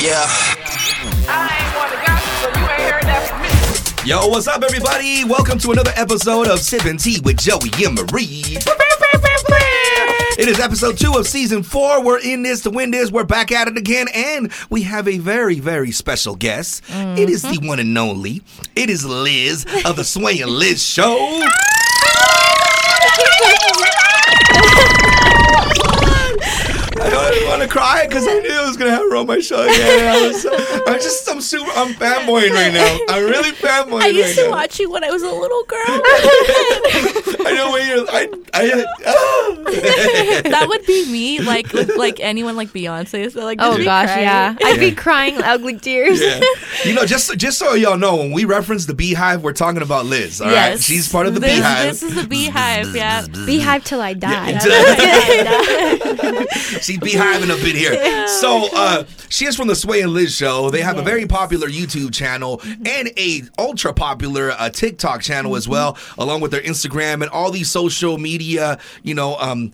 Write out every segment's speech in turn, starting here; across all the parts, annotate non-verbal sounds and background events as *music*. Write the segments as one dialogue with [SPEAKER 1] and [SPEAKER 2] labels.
[SPEAKER 1] Yeah.
[SPEAKER 2] I ain't want to gossip, so you ain't heard that from me.
[SPEAKER 1] Yo, what's up, everybody? Welcome to another episode of Sipping Tea with Joey and Marie. It is episode two of season four. We're in this to win this. We're back at it again, and we have a very, very special guest. It is the mm-hmm. one and only. It is Liz of the Sway and Liz Show. I didn't want to cry because I knew I was gonna have her on my show again. I was, I'm just, I'm super, I'm fanboying right now. I'm really fanboying
[SPEAKER 3] I used
[SPEAKER 1] right
[SPEAKER 3] to
[SPEAKER 1] now.
[SPEAKER 3] watch you when I was a little girl. *laughs* *laughs*
[SPEAKER 1] I know when you're, I, I, *laughs* ah.
[SPEAKER 3] that would be me, like with like anyone like Beyonce. So like,
[SPEAKER 4] Oh gosh,
[SPEAKER 3] crying.
[SPEAKER 4] yeah. I'd be crying ugly tears.
[SPEAKER 1] Yeah. You know, just just so y'all know, when we reference the Beehive, we're talking about Liz. All right,
[SPEAKER 3] Yes,
[SPEAKER 1] she's part of the
[SPEAKER 3] this,
[SPEAKER 1] Beehive.
[SPEAKER 3] This is the Beehive. Yeah.
[SPEAKER 4] Beehive till I die.
[SPEAKER 1] She's beehiving up in here. So uh, she is from the Sway and Liz show. They have a very popular YouTube channel and a ultra popular uh, TikTok channel as well, along with their Instagram and all these social media, you know, um,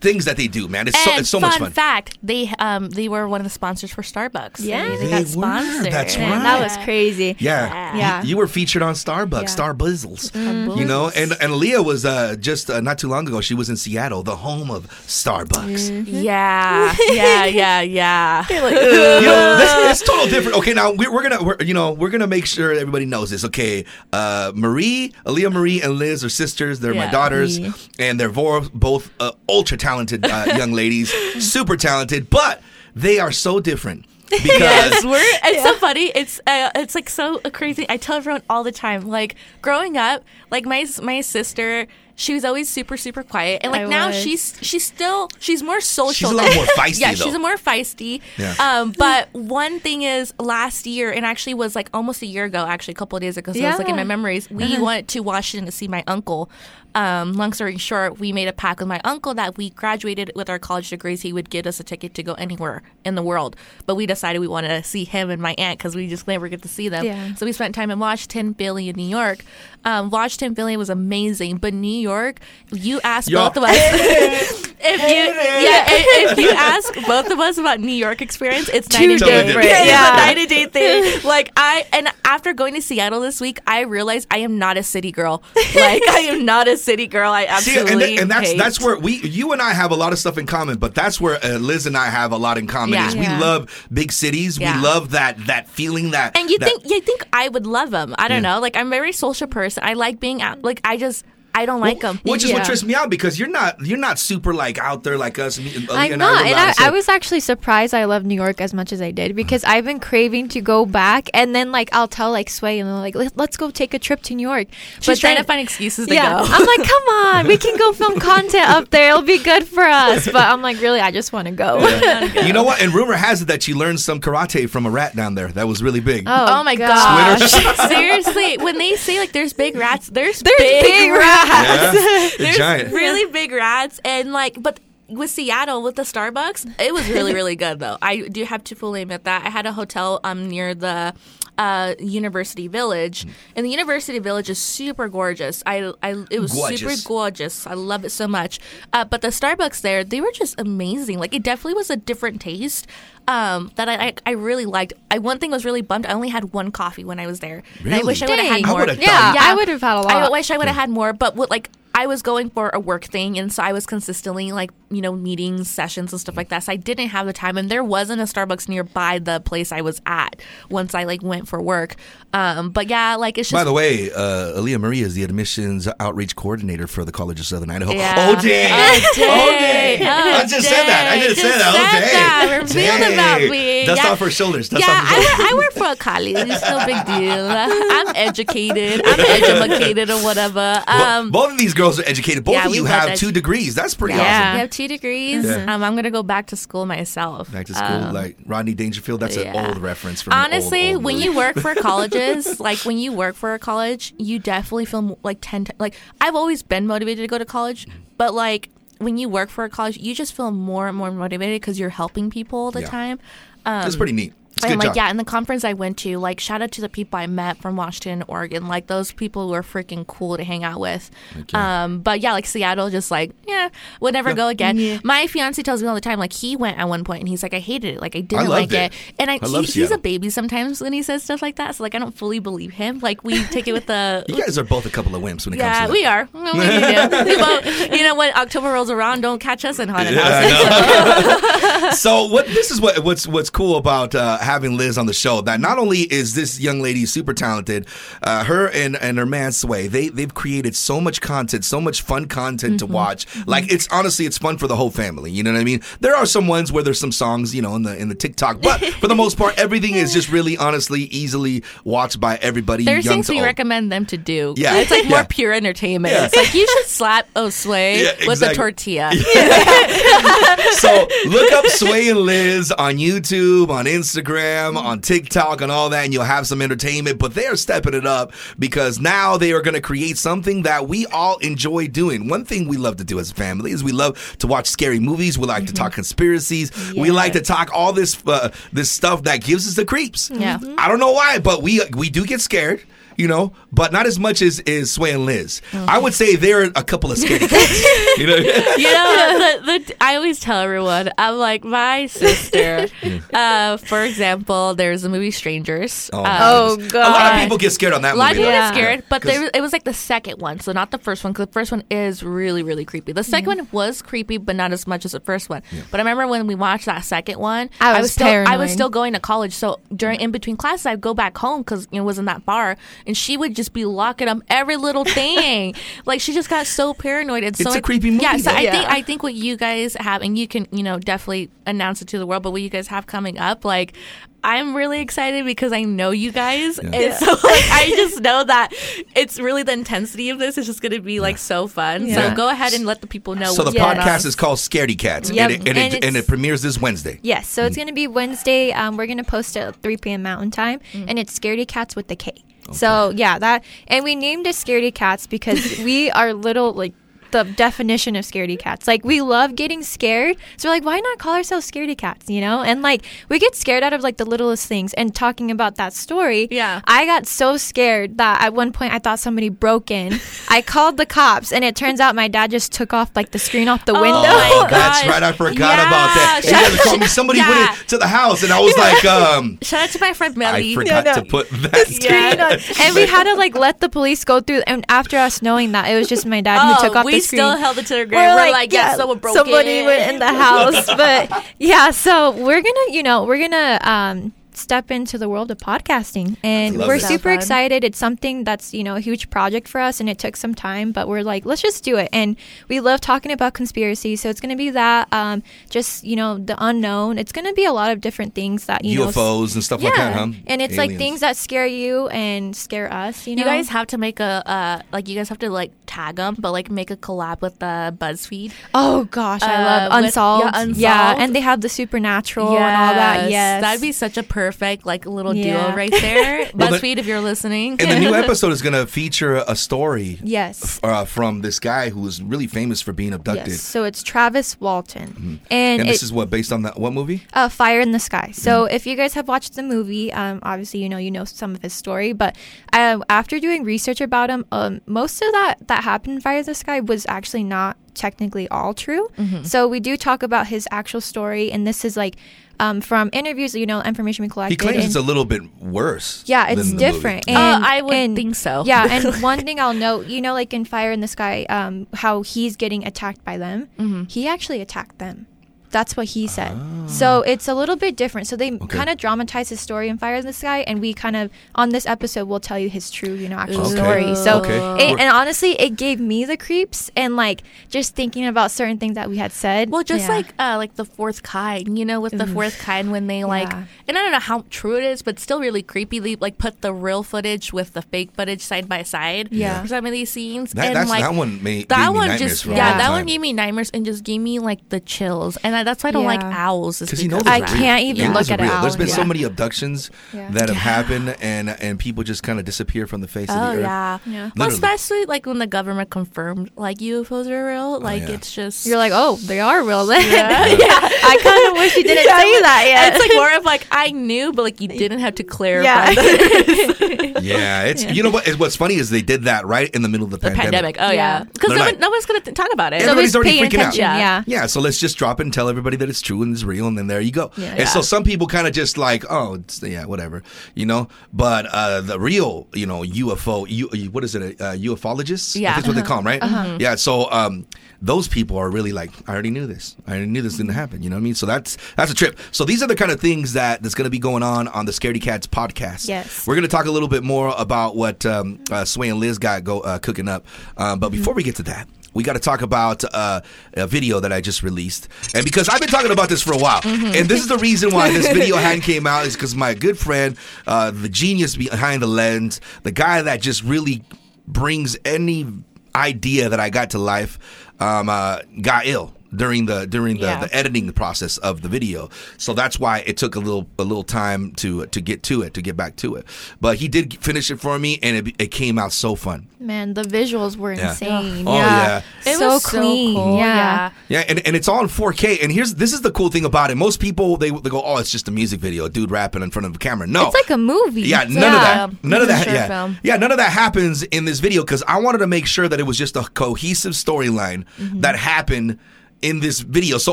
[SPEAKER 1] things that they do. Man, it's so
[SPEAKER 3] And
[SPEAKER 1] it's so
[SPEAKER 3] fun
[SPEAKER 1] much fun.
[SPEAKER 3] fact, they um they were one of the sponsors for Starbucks.
[SPEAKER 4] Yeah.
[SPEAKER 3] they, they
[SPEAKER 1] They
[SPEAKER 3] got
[SPEAKER 1] were.
[SPEAKER 3] sponsored.
[SPEAKER 1] That's
[SPEAKER 4] Man,
[SPEAKER 1] right.
[SPEAKER 4] that was crazy.
[SPEAKER 1] Yeah.
[SPEAKER 4] Yeah.
[SPEAKER 1] You, you were featured on Starbucks,
[SPEAKER 4] Yeah.
[SPEAKER 1] Star Bizzles. You know, and and Leah was uh, just uh, not too long ago. She was in Seattle, the home of Starbucks. *laughs*
[SPEAKER 3] Yeah, yeah, yeah, yeah.
[SPEAKER 1] You know, *laughs* this, it's total different. Okay, now we're, we're gonna, we're, you know, we're gonna make sure everybody knows this. Okay, uh, Marie, Aaliyah Marie, and Liz are sisters. They're my
[SPEAKER 3] Yeah.
[SPEAKER 1] daughters, and they're vo- both uh, ultra talented uh, *laughs* young ladies, super talented, but they are so different *laughs* because
[SPEAKER 3] Yes, we're. It's so funny. It's uh, it's like so crazy. I tell everyone all the time. Like growing up, like my my sister, she was always super super quiet, and like
[SPEAKER 4] I
[SPEAKER 3] now
[SPEAKER 4] was.
[SPEAKER 3] she's she's still she's more social.
[SPEAKER 1] she's a lot more *laughs* feisty.
[SPEAKER 3] yeah,
[SPEAKER 1] though.
[SPEAKER 3] she's a more feisty.
[SPEAKER 1] Yeah.
[SPEAKER 3] Um, but one thing is, last year, and actually was like almost a year ago, actually a couple of days ago. So I was like in my memories. We went to Washington to see my uncle. Um, long story short, we made a pact with my uncle that we graduated with our college degrees. He would get us a ticket to go anywhere in the world. But we decided we wanted to see him and my aunt because we just never get to see them.
[SPEAKER 4] Yeah.
[SPEAKER 3] So we spent time in Washington, Philly, and New York. Um, Washington, Philly was amazing, but New York, you asked
[SPEAKER 1] Yo.
[SPEAKER 3] both of us. *laughs* *laughs* if you yeah, if, if you ask both of us about New York experience, it's night and
[SPEAKER 1] Totally
[SPEAKER 3] day.
[SPEAKER 1] different.
[SPEAKER 3] It's
[SPEAKER 4] Yeah.
[SPEAKER 3] a night and day thing. *laughs* Like I and after going to Seattle this week, I realized I am not a city girl. Like I am not a city girl. I
[SPEAKER 1] See,
[SPEAKER 3] absolutely
[SPEAKER 1] and, th- and that's
[SPEAKER 3] hate.
[SPEAKER 1] that's where we, you and I have a lot of stuff in common, but that's where uh, Liz and I have a lot in common.
[SPEAKER 3] Yeah.
[SPEAKER 1] Is we
[SPEAKER 4] Yeah.
[SPEAKER 1] love big cities.
[SPEAKER 3] Yeah.
[SPEAKER 1] We love that that feeling that.
[SPEAKER 3] And you
[SPEAKER 1] that-
[SPEAKER 3] think you think I would love them? I don't
[SPEAKER 1] Yeah.
[SPEAKER 3] know. Like I'm a very social person. I like being out. Like I just I don't like them.
[SPEAKER 1] Which is what trips me out because you're not you're not super like out there like us. Me, Aaliyah
[SPEAKER 4] I'm
[SPEAKER 1] and
[SPEAKER 4] not,
[SPEAKER 1] I,
[SPEAKER 4] and I,
[SPEAKER 1] so-
[SPEAKER 4] I was actually surprised I love New York as much as I did because I've been craving to go back, and then like I'll tell like Sway and they're like, "Let- let's go take a trip to New York.
[SPEAKER 3] She's trying
[SPEAKER 4] then-
[SPEAKER 3] to find excuses to
[SPEAKER 4] yeah,
[SPEAKER 3] go.
[SPEAKER 4] I'm like, come on, we can go *laughs* film content up there. It'll be good for us. But I'm like, really, I just want to go. *laughs*
[SPEAKER 1] You know what? And rumor has it that she learned some karate from a rat down there. That was really big.
[SPEAKER 3] Oh, oh my
[SPEAKER 4] gosh.
[SPEAKER 3] gosh! *laughs* Seriously, when they say like there's big rats, there's,
[SPEAKER 4] There's
[SPEAKER 3] big,
[SPEAKER 4] big
[SPEAKER 3] rats.
[SPEAKER 1] Yeah, *laughs*
[SPEAKER 3] There's
[SPEAKER 1] giant.
[SPEAKER 3] really big rats, and like, but with Seattle with the Starbucks, it was really really good though. I do have to fully admit that I had a hotel um near the. Uh, University Village, and the University Village is super gorgeous. I, I, it was
[SPEAKER 1] Gorgeous.
[SPEAKER 3] super gorgeous. I love it so much. Uh, but the Starbucks there, they were just amazing. Like it definitely was a different taste um, that I, I, I really liked. I one thing was really bummed. I only had one coffee when I was there. And I
[SPEAKER 1] Really?
[SPEAKER 3] wish I would have had
[SPEAKER 4] Dang.
[SPEAKER 1] I
[SPEAKER 3] more.
[SPEAKER 1] would've
[SPEAKER 4] Yeah, I would have had a lot.
[SPEAKER 3] I wish I would have had more, but what like I was going for a work thing, and so I was consistently like you know meetings, sessions, and stuff like that. So I didn't have the time, and there wasn't a Starbucks nearby the place I was at once I like went for work. Um, but yeah, like it's just
[SPEAKER 1] By the way, uh, Aaliyah Marie is the admissions outreach coordinator for the College of Southern Idaho.
[SPEAKER 3] Yeah.
[SPEAKER 1] Oh dang!
[SPEAKER 3] Oh,
[SPEAKER 1] dang! I just said that. I
[SPEAKER 3] dang.
[SPEAKER 1] didn't say that. Oh
[SPEAKER 3] said
[SPEAKER 1] dang!
[SPEAKER 3] Revealed about me.
[SPEAKER 1] Dust
[SPEAKER 3] Yeah.
[SPEAKER 1] off her shoulders. Dust
[SPEAKER 3] yeah,
[SPEAKER 1] off her
[SPEAKER 3] I,
[SPEAKER 1] shoulders.
[SPEAKER 3] work, I work for a college. It's no big deal. I'm educated. I'm *laughs* educated or whatever. Um,
[SPEAKER 1] both of these girls are educated. Both
[SPEAKER 3] yeah,
[SPEAKER 1] of
[SPEAKER 3] we
[SPEAKER 1] you
[SPEAKER 3] both
[SPEAKER 1] have
[SPEAKER 3] edu-
[SPEAKER 1] two degrees. That's pretty
[SPEAKER 3] yeah,
[SPEAKER 1] awesome.
[SPEAKER 3] we have two degrees.
[SPEAKER 1] Yeah.
[SPEAKER 3] Um, I'm gonna go back to school myself.
[SPEAKER 1] Back to school,
[SPEAKER 3] Um,
[SPEAKER 1] like Rodney Dangerfield. That's an
[SPEAKER 3] yeah.
[SPEAKER 1] old reference from an old,
[SPEAKER 3] Honestly,
[SPEAKER 1] old
[SPEAKER 3] when
[SPEAKER 1] movie.
[SPEAKER 3] you work for *laughs* colleges, like when you work for a college, you definitely feel mo- like ten. T- like I've always been motivated to go to college, but like when you work for a college, you just feel more and more motivated because you're helping people all the
[SPEAKER 1] Yeah.
[SPEAKER 3] time. Um,
[SPEAKER 1] It's pretty neat.
[SPEAKER 3] And
[SPEAKER 1] good
[SPEAKER 3] like
[SPEAKER 1] job.
[SPEAKER 3] yeah, in the conference I went to, like shout out to the people I met from Washington, Oregon. Like those people were freaking cool to hang out with. Um, but yeah, like Seattle, just like yeah, would never go again. My fiance tells me all the time, like he went at one point and he's like, I hated it, like I didn't
[SPEAKER 1] loved
[SPEAKER 3] like
[SPEAKER 1] it.
[SPEAKER 3] it, and I,
[SPEAKER 1] I love
[SPEAKER 3] he, he's a baby sometimes when he says stuff like that. So like I don't fully believe him. Like we take it with the *laughs*
[SPEAKER 1] You guys are both a couple of wimps when it
[SPEAKER 3] yeah,
[SPEAKER 1] comes to
[SPEAKER 3] we are. *laughs* Well, we do. well, you know, when October rolls around, don't catch us in haunted
[SPEAKER 1] Yeah,
[SPEAKER 3] houses.
[SPEAKER 1] I know. *laughs* so what this is what what's what's cool about uh, having Liz on the show that not only is this young lady super talented, uh, her and and her man Sway they they've created so much content, so much fun content to watch. Like it's honestly it's fun for the whole family. You know what I mean? There are some ones where there's some songs you know in the in the TikTok, but for the most part everything is just really honestly easily watched by everybody.
[SPEAKER 3] There's things
[SPEAKER 1] to
[SPEAKER 3] we
[SPEAKER 1] old.
[SPEAKER 3] recommend them to do.
[SPEAKER 1] Yeah.
[SPEAKER 3] It's like *laughs* more pure entertainment.
[SPEAKER 1] Yeah.
[SPEAKER 3] It's like you should slap Osway
[SPEAKER 1] Yeah,
[SPEAKER 3] with a
[SPEAKER 1] exactly.
[SPEAKER 3] tortilla. *laughs* *laughs*
[SPEAKER 1] so look up Sway and Liz on YouTube, on Instagram, on TikTok, and all that, and you'll have some entertainment. But they are stepping it up because now they are going to create something that we all enjoy doing. One thing we love to do as a family is we love to watch scary movies. We like to talk conspiracies. We like to talk all this uh, this stuff that gives us the creeps.
[SPEAKER 3] Yeah.
[SPEAKER 1] I don't know why, but we we do get scared. You know, but not as much as is Sway and Liz. I would say they're a couple of scaredy *laughs* cats. you know,
[SPEAKER 3] You know, the, the, I always tell everyone, I'm like, my sister, *laughs* uh, for example, there's the movie Strangers.
[SPEAKER 1] Oh,
[SPEAKER 3] Uh,
[SPEAKER 1] my
[SPEAKER 4] Oh,
[SPEAKER 1] goodness. A lot of people get scared on that
[SPEAKER 3] A lot of people
[SPEAKER 1] though.
[SPEAKER 3] get scared, but there, it was like the second one, so not the first one, because the first one is really, really creepy. The 2nd one was creepy, but not as much as the first one. But I remember when we watched that second one,
[SPEAKER 4] I was
[SPEAKER 3] still, I was still going to college, so during in between classes, I'd go back home because it wasn't that far, and she would just be locking up every little thing. *laughs* like she just got so paranoid and so
[SPEAKER 1] It's a
[SPEAKER 3] I-
[SPEAKER 1] creepy movie,
[SPEAKER 3] Yeah, so
[SPEAKER 1] though.
[SPEAKER 3] I think I think what you guys have, and you can you know definitely announce it to the world, but what you guys have coming up, like. I'm really excited because I know you guys, and so like I just know that it's really the intensity of this is just going to be like so fun.
[SPEAKER 4] Yeah.
[SPEAKER 3] So go ahead and let the people know.
[SPEAKER 1] So the
[SPEAKER 3] what's
[SPEAKER 1] podcast is called Scaredy Cats,
[SPEAKER 4] Yep,
[SPEAKER 1] and, it, and,
[SPEAKER 4] and
[SPEAKER 1] it, and it premieres this Wednesday.
[SPEAKER 4] Yes, so it's going to be Wednesday. Um, we're going to post it at 3 p.m. Mountain Time,
[SPEAKER 3] Mm.
[SPEAKER 4] and it's Scaredy Cats with the K. So yeah, that and we named it Scaredy Cats because *laughs* we are little like the definition of scaredy cats. Like we love getting scared, so we're like, why not call ourselves scaredy cats? You know, and like we get scared out of like the littlest things. And talking about that story,
[SPEAKER 3] Yeah.
[SPEAKER 4] I got so scared that at one point I thought somebody broke in. I called the cops, and it turns out my dad just took off like the screen off the window.
[SPEAKER 3] my *laughs* God.
[SPEAKER 1] That's right. I forgot
[SPEAKER 3] Yeah.
[SPEAKER 1] about that.
[SPEAKER 3] Shout
[SPEAKER 1] And you told me somebody
[SPEAKER 3] Yeah.
[SPEAKER 1] went into the house, and I was like, *laughs* um,
[SPEAKER 3] Shout out to my friend Melly.
[SPEAKER 1] I forgot
[SPEAKER 4] no.
[SPEAKER 1] to put that.
[SPEAKER 4] screen on. and we had to like let the police go through. And after us knowing that, it was just my dad
[SPEAKER 3] Oh,
[SPEAKER 4] who took off
[SPEAKER 3] we
[SPEAKER 4] screen.
[SPEAKER 3] still held it to the grave. We're, like, yeah, someone broke
[SPEAKER 4] somebody
[SPEAKER 3] in.
[SPEAKER 4] went in the *laughs* house. but yeah, so we're gonna, you know, we're gonna um, step into the world of podcasting, and
[SPEAKER 1] love
[SPEAKER 4] we're
[SPEAKER 1] it.
[SPEAKER 4] Super
[SPEAKER 3] fun.
[SPEAKER 4] excited. It's something that's you know a huge project for us, and it took some time, but we're like, let's just do it. And we love talking about conspiracy, so it's gonna be that, um, just you know, the unknown. It's gonna be a lot of different things that you know.
[SPEAKER 1] UFOs and stuff like that, huh?
[SPEAKER 4] and it's like things that scare you and scare us. You know,
[SPEAKER 3] You guys have to make a uh, like you guys have to like tag them, but like make a collab with the BuzzFeed.
[SPEAKER 4] Oh gosh, I
[SPEAKER 3] Uh,
[SPEAKER 4] love
[SPEAKER 3] with-
[SPEAKER 4] Unsolved.
[SPEAKER 3] yeah, Unsolved.
[SPEAKER 4] Yeah, and they have the supernatural and all that. Yes,
[SPEAKER 3] that'd be such a perfect like a little
[SPEAKER 4] Yeah.
[SPEAKER 3] duo right there. *laughs*
[SPEAKER 1] Well,
[SPEAKER 3] BuzzFeed, if you're listening.
[SPEAKER 1] And the new *laughs* episode is going to feature a story
[SPEAKER 4] yes.
[SPEAKER 1] uh, from this guy who was really famous for being abducted.
[SPEAKER 4] Yes, so it's Travis Walton, and,
[SPEAKER 1] Mm-hmm. And
[SPEAKER 4] it,
[SPEAKER 1] this is what based on that what movie?
[SPEAKER 4] uh, Fire in the Sky. So
[SPEAKER 1] Mm-hmm.
[SPEAKER 4] if you guys have watched the movie, um, obviously you know you know some of his story. But um, after doing research about him, um, most of that that happened in Fire in the Sky was actually not technically all true.
[SPEAKER 1] Mm-hmm.
[SPEAKER 4] So we do talk about his actual story, and this is like um, from interviews, you know, information we collected.
[SPEAKER 1] He claims
[SPEAKER 4] and-
[SPEAKER 1] it's a little bit worse.
[SPEAKER 4] Yeah, it's
[SPEAKER 1] than the
[SPEAKER 4] different.
[SPEAKER 1] movie.
[SPEAKER 3] Oh,
[SPEAKER 4] And,
[SPEAKER 3] I would
[SPEAKER 4] and-
[SPEAKER 3] think so.
[SPEAKER 4] Yeah, and *laughs* one thing I'll note, you know, like in Fire in the Sky, um, how he's getting attacked by them.
[SPEAKER 3] Mm-hmm.
[SPEAKER 4] He actually attacked them. That's what he said. So it's a little bit different. So they kind of dramatize his story in Fire in the Sky, and we kind of on this episode we'll tell you his true, you know, actual
[SPEAKER 1] Okay.
[SPEAKER 4] story. So
[SPEAKER 1] Okay.
[SPEAKER 4] it, and honestly, it gave me the creeps, and like just thinking about certain things that we had said.
[SPEAKER 3] Well, just
[SPEAKER 4] yeah.
[SPEAKER 3] like uh, like the fourth kind, you know, with the fourth kind when they like,
[SPEAKER 4] Yeah.
[SPEAKER 3] and I don't know how true it is, but still really creepy. They like put the real footage with the fake footage side by side.
[SPEAKER 4] Yeah.
[SPEAKER 3] for some of these scenes,
[SPEAKER 1] That,
[SPEAKER 3] and
[SPEAKER 1] that's,
[SPEAKER 3] like
[SPEAKER 1] that one made
[SPEAKER 3] that
[SPEAKER 1] gave me
[SPEAKER 3] one
[SPEAKER 1] nightmares
[SPEAKER 3] just
[SPEAKER 1] for a
[SPEAKER 3] yeah, that
[SPEAKER 1] time.
[SPEAKER 3] one gave me nightmares and just gave me like the chills. And I, that's why I don't like owls. is
[SPEAKER 1] Because you know
[SPEAKER 3] because
[SPEAKER 1] those
[SPEAKER 3] of
[SPEAKER 1] are
[SPEAKER 3] that.
[SPEAKER 1] real.
[SPEAKER 4] can't even
[SPEAKER 1] You know
[SPEAKER 4] look at an
[SPEAKER 1] real. There's
[SPEAKER 4] owl,
[SPEAKER 1] been so many abductions
[SPEAKER 4] Yeah.
[SPEAKER 1] that have happened, and and people just kind of disappear from the face of
[SPEAKER 3] Oh
[SPEAKER 1] the earth.
[SPEAKER 3] yeah,
[SPEAKER 4] Yeah.
[SPEAKER 3] Well, especially like when the government confirmed like UFOs are real. Oh, like
[SPEAKER 1] yeah.
[SPEAKER 3] it's just
[SPEAKER 4] You're like, oh, they are real then.
[SPEAKER 3] Yeah. *laughs*
[SPEAKER 4] I kind of *laughs* wish you didn't
[SPEAKER 3] Yeah,
[SPEAKER 4] say that yet.
[SPEAKER 3] It's like more of like *laughs* I knew, but like you didn't have to clarify
[SPEAKER 4] Yeah.
[SPEAKER 1] Yeah, it's you know what? What's funny is they did that right in the middle of the,
[SPEAKER 3] the pandemic. Oh
[SPEAKER 4] Yeah.
[SPEAKER 3] yeah, because
[SPEAKER 1] They're
[SPEAKER 3] no,
[SPEAKER 1] like-
[SPEAKER 3] no one's gonna th- talk about it.
[SPEAKER 1] Everybody's already
[SPEAKER 4] paying
[SPEAKER 1] freaking out.
[SPEAKER 4] attention.
[SPEAKER 3] Yeah.
[SPEAKER 4] Yeah.
[SPEAKER 1] Yeah, so let's just drop it and tell everybody that it's true and it's real, and then there you go.
[SPEAKER 4] Yeah.
[SPEAKER 1] And so some people kind of just like, oh, it's, yeah, whatever, you know. But uh, the real, you know, UFO, U, what is it, uh, ufologists?
[SPEAKER 3] Yeah.
[SPEAKER 1] that's what they call them, right?
[SPEAKER 4] Uh-huh.
[SPEAKER 1] Yeah. So um, those people are really like, I already knew this. I already knew this didn't happen. You know what I mean? So that's that's a trip. So these are the kind of things that that's going to be going on on the Scaredy Cats podcast.
[SPEAKER 4] Yes.
[SPEAKER 1] We're going to talk a little bit more about what um, uh, Sway and Liz got go uh, cooking up. Um, but before we get to that, we got to talk about uh, a video that I just released, and because I've been talking about this for a while, and this is the reason why this video *laughs* hadn't came out is because my good friend, uh, the genius behind the lens, the guy that just really brings any idea that I got to life, um, uh, got ill during the during the,
[SPEAKER 3] Yeah.
[SPEAKER 1] the editing process of the video. So that's why it took a little a little time to to get to it to get back to it. But he did finish it for me, and it, it came out so fun.
[SPEAKER 4] Man, the visuals were
[SPEAKER 1] Yeah.
[SPEAKER 4] insane.
[SPEAKER 1] Oh, yeah.
[SPEAKER 3] It
[SPEAKER 4] so
[SPEAKER 3] was
[SPEAKER 4] clean.
[SPEAKER 3] So cool.
[SPEAKER 4] Yeah.
[SPEAKER 1] Yeah, and, and it's all in 4K. And here's this is the cool thing about it. Most people they, they go, oh, it's just a music video, a dude rapping in front of a camera. No,
[SPEAKER 4] It's like a movie.
[SPEAKER 1] Yeah, none
[SPEAKER 3] Yeah.
[SPEAKER 1] of that. None of that.
[SPEAKER 3] short
[SPEAKER 1] Yeah,
[SPEAKER 3] film.
[SPEAKER 1] yeah, none of that happens in this video because I wanted to make sure that it was just a cohesive storyline
[SPEAKER 3] Mm-hmm.
[SPEAKER 1] that happened in this video. So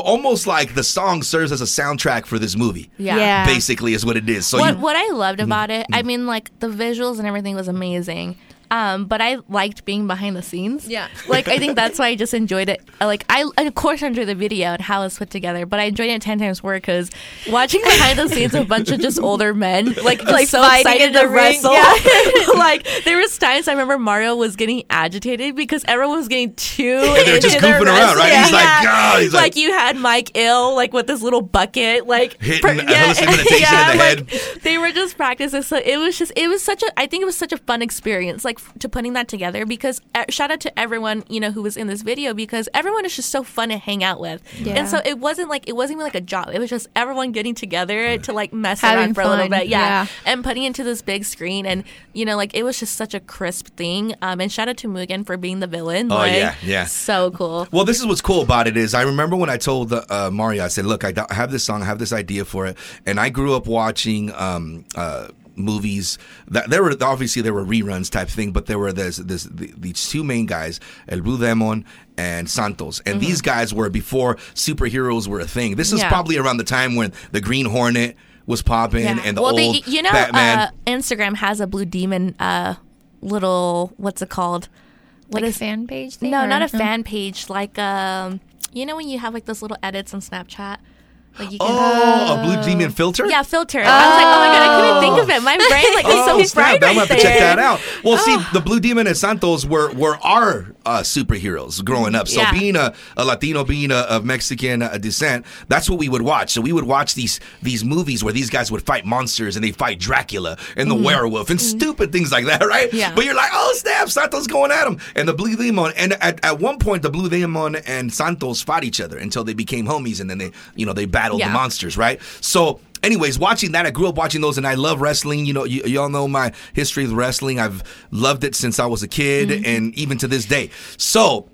[SPEAKER 1] almost like the song serves as a soundtrack for this movie.
[SPEAKER 3] Yeah.
[SPEAKER 4] Yeah.
[SPEAKER 1] basically is what it is. So
[SPEAKER 3] what
[SPEAKER 1] you,
[SPEAKER 3] what I loved
[SPEAKER 1] Mm-hmm.
[SPEAKER 3] about it, I mean, like the visuals and everything was amazing. Um, but I liked being behind the scenes.
[SPEAKER 4] Yeah.
[SPEAKER 3] Like I think that's why I just enjoyed it. Like I, of course, I enjoyed the video and how it's put together. But I enjoyed it ten times more because watching behind the scenes a bunch of just older men, *laughs* like, just
[SPEAKER 4] Like
[SPEAKER 3] so excited to
[SPEAKER 4] ring,
[SPEAKER 3] wrestle.
[SPEAKER 4] yeah. *laughs*
[SPEAKER 3] like there was times I remember Mario was getting agitated because everyone was getting too.
[SPEAKER 1] and they're just goofing around, right?
[SPEAKER 3] wrestling.
[SPEAKER 1] He's like,
[SPEAKER 3] Yeah.
[SPEAKER 1] God, he's
[SPEAKER 3] like,
[SPEAKER 1] like,
[SPEAKER 3] you had Mike Ill like with this little bucket like
[SPEAKER 1] Hitting a holistic *laughs* meditation in the
[SPEAKER 3] like,
[SPEAKER 1] head.
[SPEAKER 3] They were just practicing. So it was just it was such a I think it was such a fun experience like f- to putting that together because uh, shout out to everyone you know who was in this video because everyone is just so fun to hang out with.
[SPEAKER 4] Yeah.
[SPEAKER 3] And so it wasn't like it wasn't even like a job. It was just everyone getting together to like mess
[SPEAKER 4] Having
[SPEAKER 3] around for a little bit. Yeah.
[SPEAKER 4] yeah.
[SPEAKER 3] And putting into this big screen and you know like it was just such a crisp thing. Um and shout out to Mugen for being the villain.
[SPEAKER 1] Oh,
[SPEAKER 3] like,
[SPEAKER 1] yeah, yeah.
[SPEAKER 3] So cool.
[SPEAKER 1] Well, this is what's cool about it is I remember when I told uh, Mario, I said, "Look, I, I have this song, I have this idea for it," and I grew up watching um, uh, movies that there were obviously there were reruns type thing, but there were this this the, these two main guys, El Blue Demon and Santos, and these guys were before superheroes were a thing. This is
[SPEAKER 3] Mm-hmm. Yeah.
[SPEAKER 1] probably around the time when the Green Hornet was popping and the
[SPEAKER 3] well,
[SPEAKER 1] old
[SPEAKER 3] they, you know,
[SPEAKER 1] Batman.
[SPEAKER 3] Uh, Instagram has a blue demon uh, little what's it called? What
[SPEAKER 4] Like
[SPEAKER 3] is
[SPEAKER 4] a fan page thing?
[SPEAKER 3] no,
[SPEAKER 4] or-
[SPEAKER 3] not a fan page. Like um, you know when you have like those little edits on Snapchat, like you can.
[SPEAKER 1] oh, a Blue Demon filter.
[SPEAKER 3] Yeah, filter. I was like, oh my god, I couldn't think of it. My brain like was
[SPEAKER 1] Oh,
[SPEAKER 3] so
[SPEAKER 1] snap.
[SPEAKER 3] fried
[SPEAKER 1] I'm gonna have to check that out. Well, see, the Blue Demon and Santos were were our uh, superheroes growing up. So
[SPEAKER 3] Yeah.
[SPEAKER 1] being a, a Latino, being a, of Mexican uh, descent, that's what we would watch. So we would watch these these movies where these guys would fight monsters and they fight Dracula and the werewolf and stupid things like that, *laughs* right?
[SPEAKER 3] Mm-hmm. Yeah.
[SPEAKER 1] But you're like, oh snap, Santos going at him, and the Blue Demon. And at, at one point, the Blue Demon and Santos fought each other until they became homies, and then they you know they battled the
[SPEAKER 3] Yeah.
[SPEAKER 1] monsters, right? So anyways, watching that, I grew up watching those, and I love wrestling. You know, y- y'all know my history with wrestling. I've loved it since I was a kid, mm-hmm. and even to this day. So.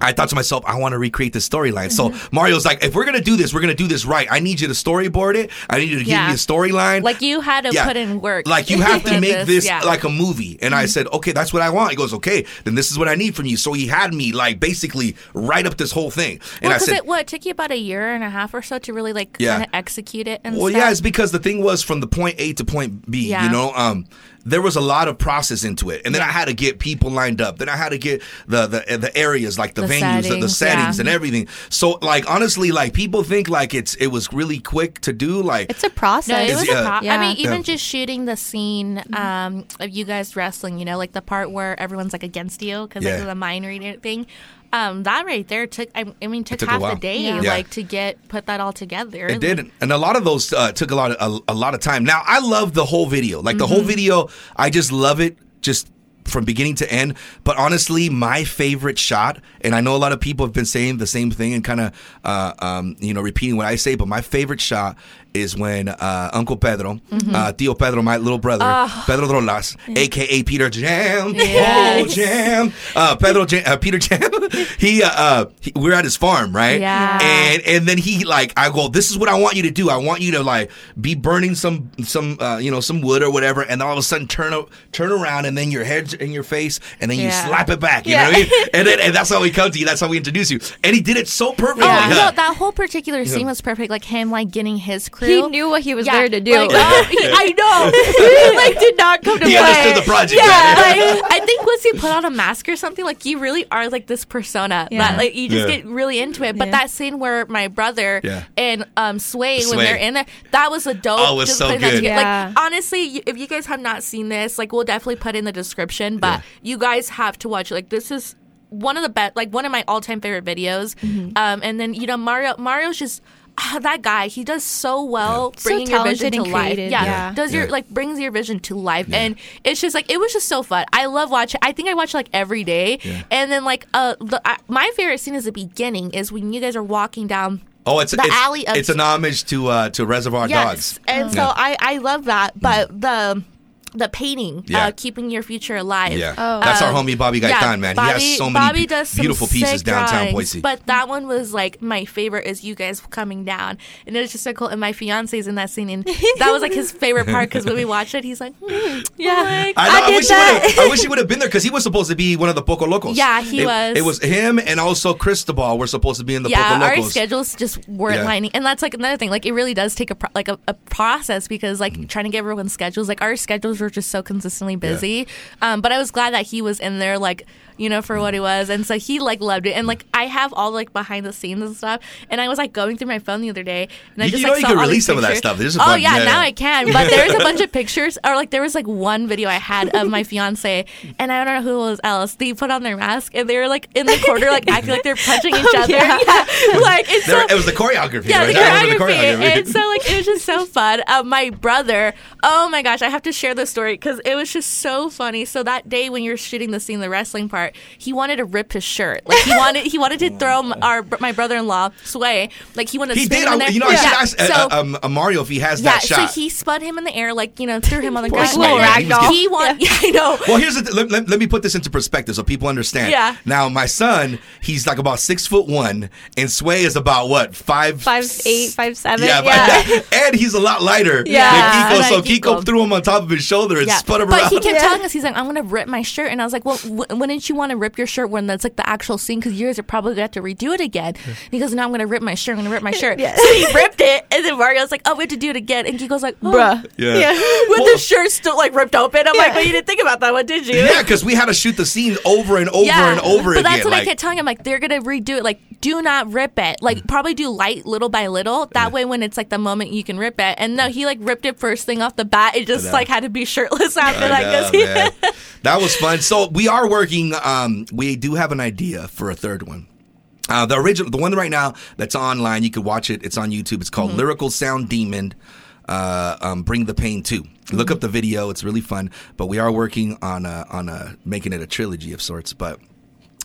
[SPEAKER 1] I thought to myself, I want to recreate the storyline. So Mario's like, if we're gonna do this, we're gonna do this right. I need you to storyboard it. I need you to give
[SPEAKER 3] Yeah.
[SPEAKER 1] me a storyline.
[SPEAKER 3] Like you had to
[SPEAKER 1] Yeah.
[SPEAKER 3] put in work.
[SPEAKER 1] Like you *laughs* have to
[SPEAKER 3] with
[SPEAKER 1] make this
[SPEAKER 3] yeah.
[SPEAKER 1] like a movie. And I said, okay, that's what I want. He goes, okay, then this is what I need from you. So he had me like basically write up this whole thing. And
[SPEAKER 3] Well,
[SPEAKER 1] I
[SPEAKER 3] because
[SPEAKER 1] said,
[SPEAKER 3] it what it took you about a year and a half or so to really like
[SPEAKER 1] Yeah.
[SPEAKER 3] kind of execute it and
[SPEAKER 1] Well,
[SPEAKER 3] stuff.
[SPEAKER 1] yeah, it's because the thing was from the point A to point B.
[SPEAKER 3] Yeah.
[SPEAKER 1] You know, um, there was a lot of process into it, and then I had to get people lined up. Then I had to get the the, the areas like the,
[SPEAKER 3] The
[SPEAKER 1] venues, the, the
[SPEAKER 3] settings,
[SPEAKER 1] settings,
[SPEAKER 3] yeah.
[SPEAKER 1] and everything. So, like honestly, like people think like it's it was really quick to do. Like
[SPEAKER 4] It's a process.
[SPEAKER 3] No, it
[SPEAKER 1] Is-
[SPEAKER 3] was
[SPEAKER 1] yeah.
[SPEAKER 3] a pro- I mean, even
[SPEAKER 1] Yeah.
[SPEAKER 3] just shooting the scene um, of you guys wrestling, you know, like the part where everyone's like against you because
[SPEAKER 1] Yeah.
[SPEAKER 3] like the mind reading thing. Um, that right there took. I, I mean, took,
[SPEAKER 1] took
[SPEAKER 3] half the day,
[SPEAKER 4] Yeah.
[SPEAKER 1] Yeah.
[SPEAKER 3] like to get put that all together.
[SPEAKER 1] It did, and a lot of those uh, took a lot of a, a lot of time. Now I love the whole video, like the whole
[SPEAKER 3] Mm-hmm.
[SPEAKER 1] video. I just love it, just from beginning to end. But honestly, my favorite shot, and I know a lot of people have been saying the same thing and kind of, uh, um, you know, repeating what I say. But my favorite shot is when uh, Uncle Pedro,
[SPEAKER 3] Mm-hmm.
[SPEAKER 1] uh, Tío Pedro, my little brother,
[SPEAKER 3] Ah.
[SPEAKER 1] Pedro Drolas, aka Peter Jam, oh Jam, uh, Pedro Jam, uh, Peter Jam. *laughs* he, uh, uh, he, we're at his farm, right?
[SPEAKER 3] Yeah.
[SPEAKER 1] And and then he like, I go, this is what I want you to do. I want you to like be burning some some uh, you know some wood or whatever, and all of a sudden turn up, turn around, and then your head's in your face, and then you
[SPEAKER 3] Yeah.
[SPEAKER 1] slap it back. You know what I mean? And then and that's how we come to you. That's how we introduce you. And he did it so perfectly.
[SPEAKER 3] Oh
[SPEAKER 1] huh?
[SPEAKER 3] no, that whole particular scene was perfect. Like him, like getting his crew.
[SPEAKER 4] He knew what he was
[SPEAKER 3] Yeah,
[SPEAKER 4] there to do.
[SPEAKER 3] like, oh, he- I know. *laughs* *laughs* he like did not come to
[SPEAKER 1] He
[SPEAKER 3] play.
[SPEAKER 1] understood the project.
[SPEAKER 3] Yeah,
[SPEAKER 1] right?
[SPEAKER 3] like, *laughs* I think once you put on a mask or something, like you really are like this persona
[SPEAKER 4] Yeah.
[SPEAKER 3] that like you just
[SPEAKER 1] Yeah.
[SPEAKER 3] get really into it. But
[SPEAKER 4] Yeah.
[SPEAKER 3] that scene where my brother
[SPEAKER 1] Yeah.
[SPEAKER 3] and um Sway,
[SPEAKER 1] Sway.
[SPEAKER 3] when they're in there, that was a dope.
[SPEAKER 1] Oh, it was
[SPEAKER 3] just
[SPEAKER 1] so
[SPEAKER 3] putting that
[SPEAKER 1] good.
[SPEAKER 4] Yeah.
[SPEAKER 3] Like honestly, if you guys have not seen this, like we'll definitely put in the description. But you guys have to watch. Like this is one of the best, like one of my all-time favorite videos.
[SPEAKER 4] Mm-hmm.
[SPEAKER 3] Um, and then you know Mario, Mario's just. Ah, *sighs* that guy, he does so well
[SPEAKER 4] So
[SPEAKER 3] bringing your vision
[SPEAKER 4] talented
[SPEAKER 3] to
[SPEAKER 4] and
[SPEAKER 3] life.
[SPEAKER 4] creative,
[SPEAKER 3] Yeah,
[SPEAKER 4] yeah.
[SPEAKER 3] does your like brings your vision to life, and it's just like it was just so fun. I love watching. I think I watch like every day, and then like uh, the, I, my favorite scene is the beginning is when you guys are walking down.
[SPEAKER 1] Oh, it's
[SPEAKER 3] The
[SPEAKER 1] it's,
[SPEAKER 3] alley of-
[SPEAKER 1] it's an homage to uh, to Reservoir
[SPEAKER 3] Yes,
[SPEAKER 1] Dogs.
[SPEAKER 3] and so
[SPEAKER 1] Yeah.
[SPEAKER 3] I I love that, but the the painting,
[SPEAKER 1] Yeah.
[SPEAKER 3] uh, keeping your future alive.
[SPEAKER 1] Yeah,
[SPEAKER 4] Oh.
[SPEAKER 1] that's our
[SPEAKER 3] Um,
[SPEAKER 1] homie Bobby Gaitan,
[SPEAKER 3] yeah,
[SPEAKER 1] man.
[SPEAKER 3] Bobby,
[SPEAKER 1] he has so many
[SPEAKER 3] Bobby
[SPEAKER 1] be-
[SPEAKER 3] does some
[SPEAKER 1] beautiful pieces
[SPEAKER 3] sick
[SPEAKER 1] downtown
[SPEAKER 3] drawings,
[SPEAKER 1] Boise.
[SPEAKER 3] But that one was like my favorite is you guys coming down, and it was just so cool. And my fiance's in that scene, and that was like his favorite part because when we *laughs* watched it, he's like, hmm, yeah,
[SPEAKER 1] I, know, I,
[SPEAKER 4] did
[SPEAKER 1] wish
[SPEAKER 4] that.
[SPEAKER 1] he would've- I wish he would have been there because he was supposed to be one of the Poco Locos.
[SPEAKER 3] Yeah, he
[SPEAKER 1] It-
[SPEAKER 3] was.
[SPEAKER 1] It was him and also Cristobal were supposed to be in the
[SPEAKER 3] yeah,
[SPEAKER 1] Poco
[SPEAKER 3] our
[SPEAKER 1] Locos.
[SPEAKER 3] schedules just weren't
[SPEAKER 1] Yeah.
[SPEAKER 3] lining, and that's like another thing. Like it really does take a pro- like a, a process because like
[SPEAKER 1] Mm-hmm.
[SPEAKER 3] trying to get everyone's schedules. Like our schedules were just so consistently busy. Um, but I was glad that he was in there, like you know, for what it was, and so he like loved it. And like I have all like behind the scenes and stuff. And I was like going through my phone the other day, and I
[SPEAKER 1] You-
[SPEAKER 3] just
[SPEAKER 1] you know
[SPEAKER 3] like
[SPEAKER 1] you
[SPEAKER 3] saw
[SPEAKER 1] could release
[SPEAKER 3] these
[SPEAKER 1] some of that stuff. There's a
[SPEAKER 3] oh
[SPEAKER 1] fun-
[SPEAKER 3] yeah,
[SPEAKER 1] yeah.
[SPEAKER 3] now I can. But *laughs* there's a bunch of pictures, or like there was like one video I had of my fiance, and I don't know who it was else. They put on their mask, and they were like in the corner, like acting like they're punching *laughs* each other.
[SPEAKER 4] yeah.
[SPEAKER 3] Yeah. *laughs* like it's
[SPEAKER 1] There-
[SPEAKER 3] so
[SPEAKER 1] it was the choreography.
[SPEAKER 3] yeah,
[SPEAKER 1] right?
[SPEAKER 3] the
[SPEAKER 1] I remember
[SPEAKER 3] choreography. And so like it was just so fun. Uh, my brother, oh my gosh, I have to share this story because it was just so funny. So that day when you're shooting the scene, the wrestling part, he wanted to rip his shirt. Like he wanted, he wanted to *laughs* throw m- our my brother-in-law Sway. Like he wanted to
[SPEAKER 1] he
[SPEAKER 3] spin
[SPEAKER 1] did.
[SPEAKER 3] him
[SPEAKER 1] I,
[SPEAKER 3] there.
[SPEAKER 1] you know, I should ask uh,
[SPEAKER 3] so,
[SPEAKER 1] uh, um, uh, Mario if he has
[SPEAKER 3] yeah,
[SPEAKER 1] that shot.
[SPEAKER 3] so he spun him in the air, like you know, threw him on the ground.
[SPEAKER 1] Sway,
[SPEAKER 3] Like,
[SPEAKER 1] man. He was
[SPEAKER 3] He want, yeah, *laughs* I know.
[SPEAKER 1] well, here's the th- let, let, let me put this into perspective so people understand.
[SPEAKER 3] Yeah.
[SPEAKER 1] Now, my son, he's like about six foot one, and Sway is about what five,
[SPEAKER 4] Five eight, five seven.
[SPEAKER 1] Yeah,
[SPEAKER 4] Yeah.
[SPEAKER 1] but- *laughs* and he's a lot lighter
[SPEAKER 3] Yeah.
[SPEAKER 1] than Kiko. So Kiko
[SPEAKER 3] Kiko.
[SPEAKER 1] threw him on top of his shoulder and
[SPEAKER 3] Yeah,
[SPEAKER 1] spun him
[SPEAKER 3] but
[SPEAKER 1] around.
[SPEAKER 3] he kept
[SPEAKER 4] Yeah.
[SPEAKER 3] telling us, he's like, "I'm gonna rip my shirt," and I was like, "Well, w- wouldn't you want to rip your shirt when that's like the actual scene? Because you guys are probably gonna have to redo it again." And he goes, "No, I'm gonna rip my shirt. I'm gonna rip my *laughs* shirt."
[SPEAKER 4] Yeah.
[SPEAKER 3] So he ripped it, and then Mario's like, "Oh, we have to do it again," and Kiko's like, oh.
[SPEAKER 4] Bruh.
[SPEAKER 1] Yeah. *laughs*
[SPEAKER 3] With
[SPEAKER 1] Well-
[SPEAKER 3] the shirt still like ripped open, I'm like, "But you didn't think about that one, did you?"
[SPEAKER 1] yeah, because we had to shoot the scenes over and over and over again.
[SPEAKER 3] but
[SPEAKER 1] again.
[SPEAKER 3] that's what
[SPEAKER 1] like,
[SPEAKER 3] I kept telling him. Like they're gonna redo it. Like do not rip it. Like mm. probably do light little by little. That way, when it's like the moment you can rip it. And no, he like ripped it first thing off the bat. It just like had to be shirtless after
[SPEAKER 1] I
[SPEAKER 3] that.
[SPEAKER 1] know,
[SPEAKER 3] 'cause he-
[SPEAKER 1] man. *laughs* that was fun. So we are working. Um, we do have an idea for a third one. Uh, the original, the one right now that's online, you could watch it. It's on YouTube. It's
[SPEAKER 3] Mm-hmm.
[SPEAKER 1] called Lyrical Sound Demon. Uh, um, Bring the Pain 2. Look
[SPEAKER 3] Mm-hmm.
[SPEAKER 1] up the video. It's really fun. But we are working on a, on a, making it a trilogy of sorts. But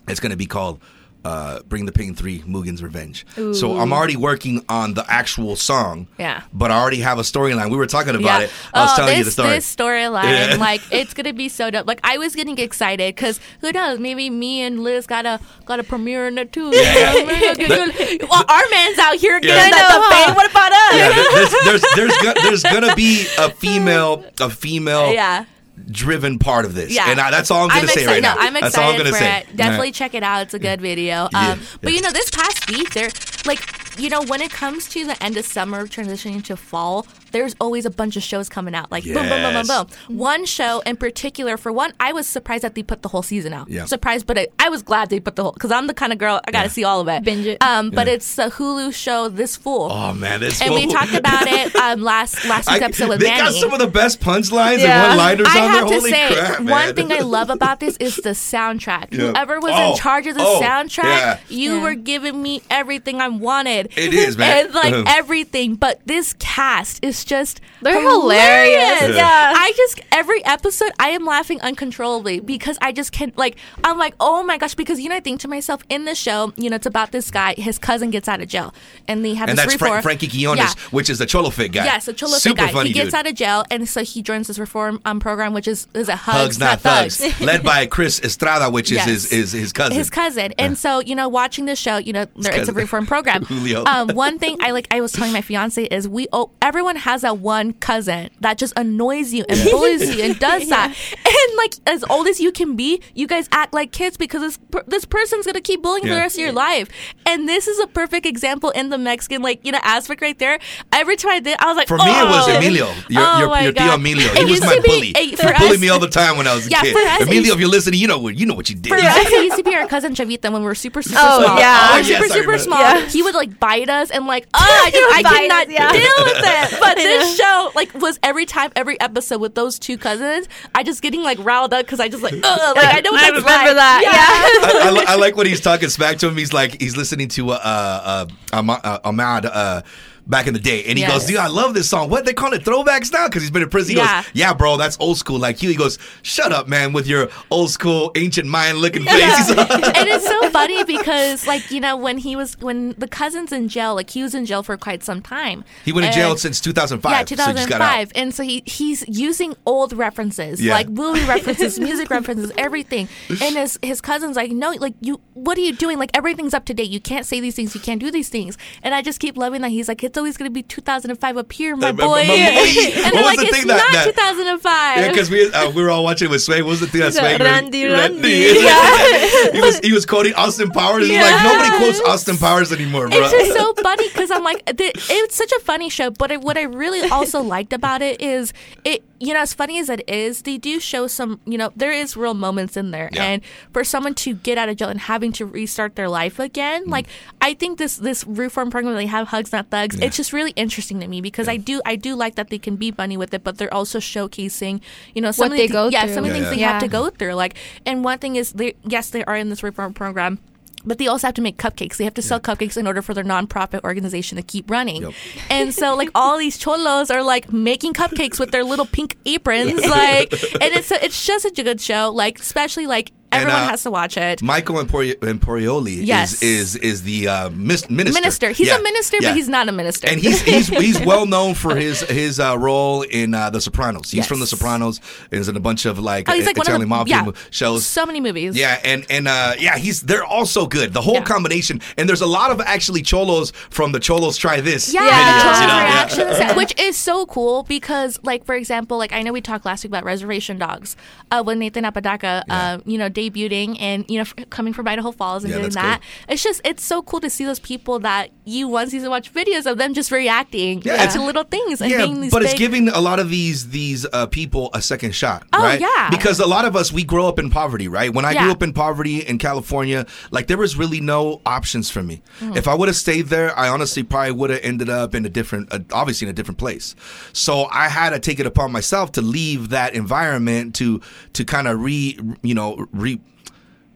[SPEAKER 1] it's going to be called uh, Bring the Pain 3 Mugen's Revenge. So I'm already working on the actual song.
[SPEAKER 3] Yeah.
[SPEAKER 1] But I already have a storyline. We were talking about it. I was
[SPEAKER 3] oh,
[SPEAKER 1] telling
[SPEAKER 3] this,
[SPEAKER 1] you the story.
[SPEAKER 3] This storyline,
[SPEAKER 1] Yeah. *laughs*
[SPEAKER 3] like it's gonna be so dope. Like I was getting excited because who knows? Maybe me and Liz got a got a premiere in it too. *laughs* well, our man's out here getting
[SPEAKER 1] Yeah.
[SPEAKER 3] that
[SPEAKER 4] I
[SPEAKER 3] the fame. What about us?
[SPEAKER 1] yeah, *laughs* there's there's there's, there's gonna be a female a female
[SPEAKER 3] Yeah.
[SPEAKER 1] Driven part of this.
[SPEAKER 3] Yeah,
[SPEAKER 1] and I, that's all I'm gonna say right
[SPEAKER 3] no,
[SPEAKER 1] now.
[SPEAKER 3] I'm
[SPEAKER 1] that's all I'm gonna
[SPEAKER 3] for
[SPEAKER 1] say.
[SPEAKER 3] it. Definitely
[SPEAKER 1] Yeah.
[SPEAKER 3] check it out. It's a good video. Um,
[SPEAKER 1] Yeah,
[SPEAKER 3] But
[SPEAKER 1] yeah.
[SPEAKER 3] you know, this past week, there, like, you know, when it comes to the end of summer transitioning to fall, there's always a bunch of shows coming out. Like, boom, boom, boom, boom, boom. One show in particular, for one, I was surprised that they put the whole season out.
[SPEAKER 1] Yeah.
[SPEAKER 3] Surprised, but I, I was glad they put the whole, because I'm the kind of girl, I got to
[SPEAKER 1] Yeah.
[SPEAKER 3] see all of it.
[SPEAKER 4] Binge it.
[SPEAKER 3] Um, But
[SPEAKER 1] Yeah.
[SPEAKER 3] it's the Hulu show, This Fool.
[SPEAKER 1] Oh man, this
[SPEAKER 3] and we talked about it *laughs* um, last last week's
[SPEAKER 1] I-
[SPEAKER 3] episode with
[SPEAKER 1] they
[SPEAKER 3] Manny.
[SPEAKER 1] got some of the best punchlines
[SPEAKER 4] Yeah.
[SPEAKER 1] and one-liners
[SPEAKER 3] I
[SPEAKER 1] on
[SPEAKER 3] have
[SPEAKER 1] there.
[SPEAKER 3] to
[SPEAKER 1] Holy
[SPEAKER 3] say,
[SPEAKER 1] crap, man.
[SPEAKER 3] one thing I love about this is the soundtrack. *laughs* Whoever was
[SPEAKER 1] Oh,
[SPEAKER 3] in charge of the
[SPEAKER 1] oh,
[SPEAKER 3] soundtrack, you were giving me everything I wanted.
[SPEAKER 1] It *laughs* is, man.
[SPEAKER 3] And like *laughs* everything, but this cast is just
[SPEAKER 4] They're hilarious.
[SPEAKER 3] hilarious.
[SPEAKER 4] Yeah.
[SPEAKER 3] I just every episode I am laughing uncontrollably because I just can't like I'm like, oh my gosh, because you know I think to myself in the show, you know, it's about this guy, his cousin gets out of jail. And they have
[SPEAKER 1] and
[SPEAKER 3] this
[SPEAKER 1] that's
[SPEAKER 3] reform.
[SPEAKER 1] Frank, Frankie Quinones,
[SPEAKER 3] Yeah.
[SPEAKER 1] which is the Cholo Fit guy.
[SPEAKER 3] Yes, a Cholo
[SPEAKER 1] Super
[SPEAKER 3] guy.
[SPEAKER 1] funny
[SPEAKER 3] he gets
[SPEAKER 1] dude.
[SPEAKER 3] out of jail, and so he joins this reform um, program, which is is a hugs,
[SPEAKER 1] Hugs, not thugs. Led by *laughs* Chris Estrada, which is
[SPEAKER 3] Yes.
[SPEAKER 1] his, his his cousin.
[SPEAKER 3] his cousin. And so, you know, watching the show, you know, there, it's a reform program. *laughs*
[SPEAKER 1] Julio.
[SPEAKER 3] Um, one thing I like, I was telling my fiance is we, oh, everyone has that one cousin that just annoys you and *laughs* bullies you and does that. And like, as old as you can be, you guys act like kids because this per- this person's gonna keep bullying for
[SPEAKER 1] Yeah.
[SPEAKER 3] the rest of your life. And this is a perfect example in the Mexican, like, you know, aspect right there. Every time I did, I was like,
[SPEAKER 1] For me, it was
[SPEAKER 3] "Oh."
[SPEAKER 1] Emilio, your,
[SPEAKER 3] Oh
[SPEAKER 1] your,
[SPEAKER 3] my
[SPEAKER 1] your tío Emilio. He was my
[SPEAKER 3] to be-
[SPEAKER 1] bully. He
[SPEAKER 3] for
[SPEAKER 1] bullied
[SPEAKER 3] us-
[SPEAKER 1] me all the time when I was a
[SPEAKER 3] Yeah,
[SPEAKER 1] kid.
[SPEAKER 3] for us,
[SPEAKER 1] Emilio, if you're listening, you know what you know what you did.
[SPEAKER 3] For us, it used to be our *laughs* cousin Chavita when we were super, super
[SPEAKER 4] Oh,
[SPEAKER 3] small.
[SPEAKER 4] yeah. Oh,
[SPEAKER 3] were super,
[SPEAKER 1] yes,
[SPEAKER 3] super small.
[SPEAKER 4] Yeah.
[SPEAKER 3] He would like bite us and like, oh, *laughs* I,
[SPEAKER 4] He would
[SPEAKER 3] just, I
[SPEAKER 4] bite
[SPEAKER 3] could not
[SPEAKER 4] us, yeah.
[SPEAKER 3] deal with it. But this
[SPEAKER 4] know.
[SPEAKER 3] Show like was every time, every episode with those two cousins, I just getting like riled up because I just like, ugh, like I know what
[SPEAKER 4] I
[SPEAKER 3] that's
[SPEAKER 4] remember
[SPEAKER 3] like.
[SPEAKER 4] that,
[SPEAKER 3] Yeah.
[SPEAKER 1] I, I, li- I like when he's talking smack to him. He's like he's listening to uh, uh, Ahmad, uh, Ahmad uh, back in the day, and he
[SPEAKER 3] Yes.
[SPEAKER 1] goes, "Dude, I love this song. What they call it throwbacks now? Because he's been in prison." He
[SPEAKER 3] Yeah.
[SPEAKER 1] goes, "Yeah, bro, that's old school like you." He goes, "Shut up, man, with your old school ancient Mayan looking face."
[SPEAKER 3] Yeah. *laughs* And it's so funny because like you know when he was when the cousins in jail like he was in jail for quite some time
[SPEAKER 1] he went to jail since 2005.
[SPEAKER 3] Yeah,
[SPEAKER 1] so he just got out.
[SPEAKER 3] 2005. and so he he's using old references,
[SPEAKER 1] Yeah.
[SPEAKER 3] like movie *laughs* references, music references, everything. And his his cousin's like, no, like you, what are you doing? Like everything's up to date. You can't say these things. You can't do these things. And I just keep loving that. He's like, it's always gonna be 2005 up here, my boy. *laughs* and
[SPEAKER 1] What
[SPEAKER 3] they're
[SPEAKER 1] was
[SPEAKER 3] like,
[SPEAKER 1] the
[SPEAKER 3] it's
[SPEAKER 1] thing that-
[SPEAKER 3] not
[SPEAKER 1] that-
[SPEAKER 3] 2005.
[SPEAKER 1] Yeah, because we uh, we were all watching it with Sway. What was the thing that Sway?
[SPEAKER 4] Randy, Randy. *laughs*
[SPEAKER 1] he was he was quoting Austin Powers. Like nobody quotes Austin Powers anymore, bro.
[SPEAKER 3] It's just so funny because I'm like, the, it's such a funny show. But I, what I really also liked about it is it, you know, as funny as it is, they do show some, you know, there is real moments in there.
[SPEAKER 1] Yeah.
[SPEAKER 3] And for someone to get out of jail and having to restart their life again, mm. like I think this this reform program they have hugs not thugs. It's just really interesting to me because I do I do like that they can be funny with it, but they're also showcasing, you know, some
[SPEAKER 4] What
[SPEAKER 3] of
[SPEAKER 4] they
[SPEAKER 3] the,
[SPEAKER 4] go
[SPEAKER 3] yeah,
[SPEAKER 4] through.
[SPEAKER 3] some of the
[SPEAKER 1] Yeah,
[SPEAKER 3] things
[SPEAKER 1] yeah.
[SPEAKER 3] they have to go through. Like, and one thing is, they yes, they are in this reform program. But they also have to make cupcakes. They have to sell cupcakes in order for their nonprofit organization to keep running.
[SPEAKER 1] Yep.
[SPEAKER 3] And so, like *laughs* all these cholos are like making cupcakes with their little pink aprons, *laughs* like, and it's it's just such a good show. Like, especially like
[SPEAKER 1] And,
[SPEAKER 3] everyone
[SPEAKER 1] uh,
[SPEAKER 3] has to watch it.
[SPEAKER 1] Michael Empori- Imperioli
[SPEAKER 3] Yes.
[SPEAKER 1] is, is is the uh, mis- minister.
[SPEAKER 3] Minister, he's
[SPEAKER 1] Yeah,
[SPEAKER 3] a minister,
[SPEAKER 1] yeah.
[SPEAKER 3] but he's not a minister.
[SPEAKER 1] And he's he's he's *laughs* well known for his his uh, role in uh, The Sopranos. He's
[SPEAKER 3] Yes.
[SPEAKER 1] from The Sopranos. and Is in a bunch of like
[SPEAKER 3] oh, he's like one
[SPEAKER 1] Italian
[SPEAKER 3] of the
[SPEAKER 1] mafia
[SPEAKER 3] yeah,
[SPEAKER 1] shows.
[SPEAKER 3] So many movies.
[SPEAKER 1] Yeah, and and uh, yeah, he's they're all so good. The whole combination, and there's a lot of actually cholos from the cholos try this.
[SPEAKER 3] Yeah,
[SPEAKER 1] videos, you know?
[SPEAKER 3] Reactions, *laughs* which is so cool because, like, for example, like I know we talked last week about Reservation Dogs, uh, when Nathan Apodaca, uh, you know, debuting and you know coming from Idaho Falls and
[SPEAKER 1] Yeah,
[SPEAKER 3] doing that. It's just it's so cool to see those people that you once used to watch videos of them just reacting
[SPEAKER 1] Yeah,
[SPEAKER 3] to little things and
[SPEAKER 1] yeah,
[SPEAKER 3] being these
[SPEAKER 1] but
[SPEAKER 3] big.
[SPEAKER 1] it's giving a lot of these these uh, people a second shot,
[SPEAKER 3] Oh,
[SPEAKER 1] right?
[SPEAKER 3] yeah.
[SPEAKER 1] Because a lot of us we grow up in poverty, right? When I grew up in poverty in California, like there was really no options for me.
[SPEAKER 3] Mm-hmm.
[SPEAKER 1] If I would have stayed there, I honestly probably would have ended up in a different, uh, obviously in a different place. So I had to take it upon myself to leave that environment to to kind of re, you know, re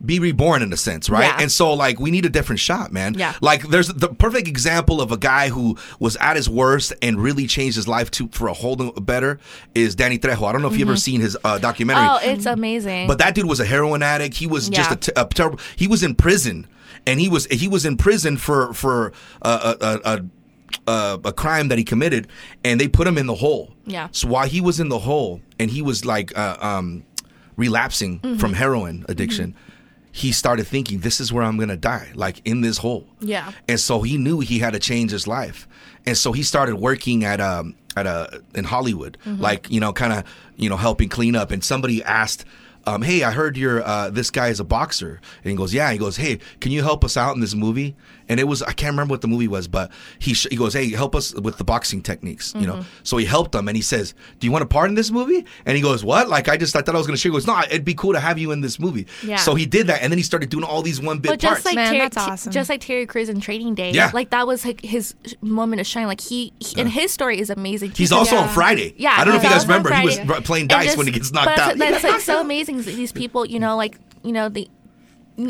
[SPEAKER 1] be reborn in a sense, right?
[SPEAKER 3] Yeah.
[SPEAKER 1] And so like we need a different shot, man.
[SPEAKER 3] Yeah.
[SPEAKER 1] Like there's the perfect example of a guy who was at his worst and really changed his life to for a whole better is Danny Trejo. I don't know if you've ever seen his uh, documentary.
[SPEAKER 3] Mm-hmm. oh, it's amazing.
[SPEAKER 1] But that dude was a heroin addict. He was just
[SPEAKER 3] Yeah.
[SPEAKER 1] a, t- a terrible. He was in prison, and he was he was in prison for for uh, a, a, a, a a crime that he committed, and they put him in the hole.
[SPEAKER 3] Yeah.
[SPEAKER 1] So while he was in the hole, and he was like uh, um, relapsing
[SPEAKER 3] Mm-hmm.
[SPEAKER 1] from heroin addiction. He started thinking, "This is where I'm gonna die, like in this hole."
[SPEAKER 3] Yeah.
[SPEAKER 1] And so he knew he had to change his life, and so he started working at um at a in Hollywood,
[SPEAKER 3] Mm-hmm.
[SPEAKER 1] like you know, kind of you know helping clean up. And somebody asked, um, "Hey, I heard you're uh, this guy is a boxer," and he goes, "Yeah." He goes, "Hey, can you help us out in this movie?" And it was I can't remember what the movie was, but he sh- he goes, "Hey, help us with the boxing techniques," you know. Mm-hmm. So he helped them, and he says, "Do you want a part in this movie?" And he goes, "What?" Like I just I thought I was gonna share. He goes, "No, it'd be cool to have you in this movie."
[SPEAKER 3] Yeah.
[SPEAKER 1] So he did that, and then he started doing all these one bit
[SPEAKER 3] But just
[SPEAKER 1] parts.
[SPEAKER 3] like
[SPEAKER 4] Man,
[SPEAKER 3] Terry,
[SPEAKER 4] that's awesome.
[SPEAKER 3] just like Terry Crews in Training Day,
[SPEAKER 1] Yeah.
[SPEAKER 3] like that was like his moment of shine. Like he, he and his story is amazing. too,
[SPEAKER 1] He's
[SPEAKER 3] 'cause-
[SPEAKER 1] also on Friday.
[SPEAKER 3] Yeah,
[SPEAKER 1] I don't know if you guys
[SPEAKER 3] also on
[SPEAKER 1] remember. He was
[SPEAKER 3] Friday.
[SPEAKER 1] r- playing
[SPEAKER 3] And
[SPEAKER 1] dice
[SPEAKER 3] just-
[SPEAKER 1] when he gets knocked
[SPEAKER 3] but
[SPEAKER 1] out.
[SPEAKER 3] That's, that's like so amazing. that These people, you know, like you know, they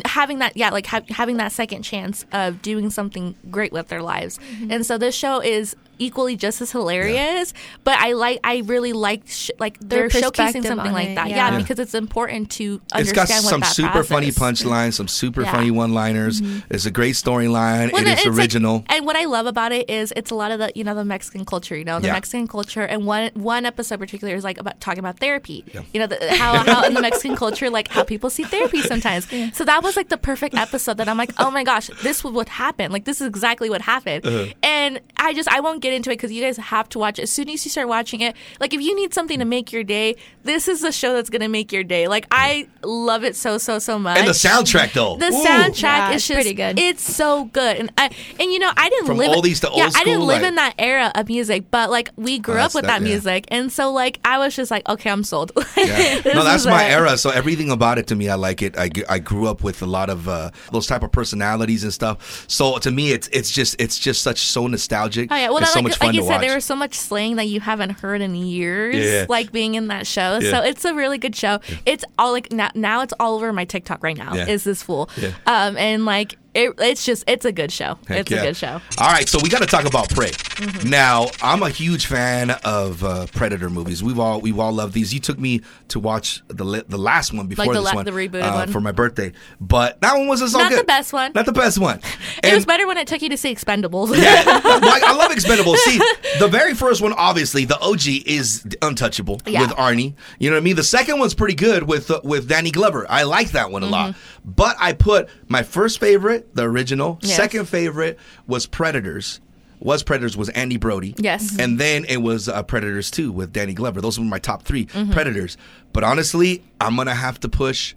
[SPEAKER 3] having that yeah like ha- having that second chance of doing something great with their lives. Mm-hmm. And so this show is equally just as hilarious but i like i really like sh- like they're showcasing something like
[SPEAKER 4] it,
[SPEAKER 3] that
[SPEAKER 4] yeah.
[SPEAKER 3] yeah,
[SPEAKER 4] Yeah.
[SPEAKER 3] because it's important to
[SPEAKER 1] It's
[SPEAKER 3] understand
[SPEAKER 1] got
[SPEAKER 3] what
[SPEAKER 1] some
[SPEAKER 3] that
[SPEAKER 1] super
[SPEAKER 3] process
[SPEAKER 1] funny punchlines, some super
[SPEAKER 3] Yeah.
[SPEAKER 1] funny one-liners. It's a great storyline.
[SPEAKER 3] Well,
[SPEAKER 1] it is
[SPEAKER 3] it's like-
[SPEAKER 1] original.
[SPEAKER 3] and what I love about it is it's a lot of the you know the Mexican culture, you know the
[SPEAKER 1] Yeah.
[SPEAKER 3] Mexican culture, and one one episode particular is like about talking about therapy. You know the, how how in the *laughs* Mexican culture like how people see therapy sometimes. So that was like the perfect episode that I'm like, oh my gosh, this would what happened. Like this is exactly what happened.
[SPEAKER 1] Uh-huh.
[SPEAKER 3] And I just I won't get into it because you guys have to watch it. As soon as you start watching it, like if you need something to make your day, this is the show that's gonna make your day. Like I love it so so so much.
[SPEAKER 1] and the soundtrack, though.
[SPEAKER 3] The
[SPEAKER 1] Ooh.
[SPEAKER 3] soundtrack
[SPEAKER 4] Yeah,
[SPEAKER 3] is just
[SPEAKER 4] pretty good.
[SPEAKER 3] It's so good, and I and you know I didn't
[SPEAKER 1] From
[SPEAKER 3] live
[SPEAKER 1] oldies to
[SPEAKER 3] yeah
[SPEAKER 1] old
[SPEAKER 3] I didn't live
[SPEAKER 1] like-
[SPEAKER 3] in that era of music, but like we grew
[SPEAKER 1] Oh,
[SPEAKER 3] up with
[SPEAKER 1] that-
[SPEAKER 3] that,
[SPEAKER 1] yeah.
[SPEAKER 3] music, and so like I was just like okay I'm sold. *laughs*
[SPEAKER 1] Yeah. No, that's my
[SPEAKER 3] it.
[SPEAKER 1] era. So everything about it to me, I like it. I, I grew up with a lot of uh, those type of personalities and stuff. So to me, it's it's just it's just such so nostalgic.
[SPEAKER 3] Oh yeah, well,
[SPEAKER 1] it's
[SPEAKER 3] then,
[SPEAKER 1] so
[SPEAKER 3] like,
[SPEAKER 1] much fun
[SPEAKER 3] like you
[SPEAKER 1] to
[SPEAKER 3] said,
[SPEAKER 1] watch.
[SPEAKER 3] there was so much slang that you haven't heard in years,
[SPEAKER 1] Yeah.
[SPEAKER 3] like being in that show.
[SPEAKER 1] Yeah.
[SPEAKER 3] So it's a really good show. It's all like now, now it's all over my TikTok right now. Is this fool?
[SPEAKER 1] Yeah.
[SPEAKER 3] Um, and like it, it's just it's a good show.
[SPEAKER 1] Heck
[SPEAKER 3] it's
[SPEAKER 1] yeah.
[SPEAKER 3] a good show.
[SPEAKER 1] All right, so we got to talk about Prey.
[SPEAKER 3] Mm-hmm.
[SPEAKER 1] Now, I'm a huge fan of uh, Predator movies. We've all we've all loved these. You took me to watch the the last one before
[SPEAKER 3] Like the
[SPEAKER 1] this
[SPEAKER 3] la-
[SPEAKER 1] one,
[SPEAKER 3] the rebooted
[SPEAKER 1] uh,
[SPEAKER 3] one.
[SPEAKER 1] for my birthday, but that one wasn't so
[SPEAKER 3] Not
[SPEAKER 1] good.
[SPEAKER 3] the best one.
[SPEAKER 1] Not the best one. *laughs*
[SPEAKER 3] It was better when it took you to see Expendables.
[SPEAKER 1] Yeah, *laughs* like, I love Expendables. See, *laughs* the very first one, obviously, the OG is untouchable
[SPEAKER 3] Yeah.
[SPEAKER 1] with Arnie. You know what I mean? The second one's pretty good with uh, with Danny Glover. I like that one a lot. But I put my first favorite, the original.
[SPEAKER 3] Mm-hmm. Yes.
[SPEAKER 1] Second favorite was Predators. Was Predators was Adrien Brody.
[SPEAKER 3] Yes.
[SPEAKER 1] And then it was uh, Predators 2 with Danny Glover. Those were my top 3
[SPEAKER 3] Mm-hmm.
[SPEAKER 1] Predators. But honestly, I'm going to have to push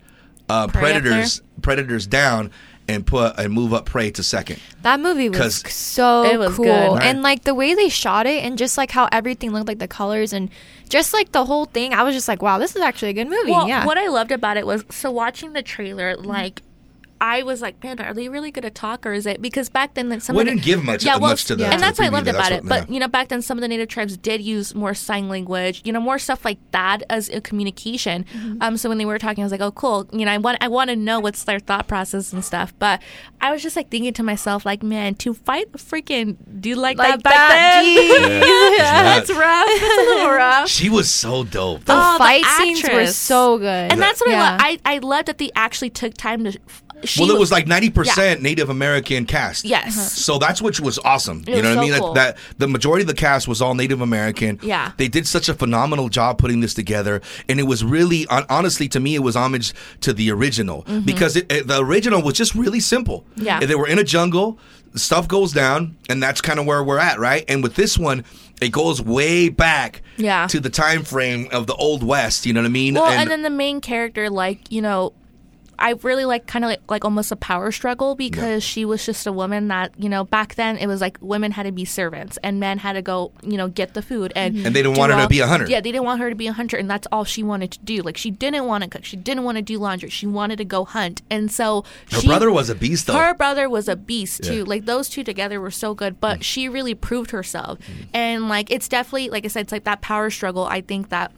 [SPEAKER 1] uh, Predators Predators down and put and move up Prey to second.
[SPEAKER 4] That movie was
[SPEAKER 1] 'Cause-
[SPEAKER 4] so
[SPEAKER 3] It was
[SPEAKER 4] cool,
[SPEAKER 3] good.
[SPEAKER 1] Right.
[SPEAKER 4] and like the way they shot it, and just like how everything looked, like the colors, and just like the whole thing. I was just like, wow, this is actually a good movie.
[SPEAKER 3] Well,
[SPEAKER 4] yeah.
[SPEAKER 3] what I loved about it was so watching the trailer, like. I was like, man, are they really going to talk, or is it because back then like, some
[SPEAKER 1] We
[SPEAKER 3] of
[SPEAKER 1] didn't give much- much to the-
[SPEAKER 3] and
[SPEAKER 1] to
[SPEAKER 3] that's what I loved about it.
[SPEAKER 1] what-
[SPEAKER 3] But
[SPEAKER 1] yeah.
[SPEAKER 3] you know, back then some of the native tribes did use more sign language, you know, more stuff like that as a communication.
[SPEAKER 1] Mm-hmm.
[SPEAKER 3] Um, so when they were talking, I was like, oh, cool. You know, I want I want to know what's their thought process and stuff. But I was just like thinking to myself, like, man, to fight a freaking dude like,
[SPEAKER 4] Like
[SPEAKER 3] that back
[SPEAKER 4] that,
[SPEAKER 3] then,
[SPEAKER 4] geez. *laughs*
[SPEAKER 1] Yeah. *laughs*
[SPEAKER 3] that's rough. That's a little *laughs* rough.
[SPEAKER 1] She was so dope.
[SPEAKER 4] the
[SPEAKER 3] Oh, the
[SPEAKER 4] fight scenes were so good,
[SPEAKER 3] And that's what
[SPEAKER 4] yeah.
[SPEAKER 3] I love. I, I love that they actually took time to. She
[SPEAKER 1] well, it was like ninety percent Native American cast.
[SPEAKER 3] Yes. Uh-huh.
[SPEAKER 1] So that's which was awesome.
[SPEAKER 3] It
[SPEAKER 1] you know what I mean?
[SPEAKER 3] cool.
[SPEAKER 1] That, that the majority of the cast was all Native American.
[SPEAKER 3] Yeah.
[SPEAKER 1] They did such a phenomenal job putting this together, and it was really, hon- honestly, to me, it was homage to the original because it, it- the original was just really simple.
[SPEAKER 3] Mm-hmm. Yeah.
[SPEAKER 1] They were in a jungle. Stuff goes down, and that's kind of where we're at, right? And with this one, it goes way back
[SPEAKER 3] Yeah.
[SPEAKER 1] to the time frame of the old west. You know what I mean?
[SPEAKER 3] Well, and, then the main character, like you know, I really like kind of like, like almost a power struggle because she was just a woman that you know back then it was like women had to be servants and men had to go you know get the food and
[SPEAKER 1] And they didn't want her to be a hunter.
[SPEAKER 3] Yeah, they didn't want her to be a hunter, and that's all she wanted to do. Like she didn't want to cook, she didn't want to do laundry, she wanted to go hunt, and so
[SPEAKER 1] her
[SPEAKER 3] she,
[SPEAKER 1] brother was a beast, though.
[SPEAKER 3] Her brother was a beast too.
[SPEAKER 1] Yeah. Mm.
[SPEAKER 3] Like those two together were so good, but she really proved herself. And like it's definitely like I said, it's like that power struggle. I think that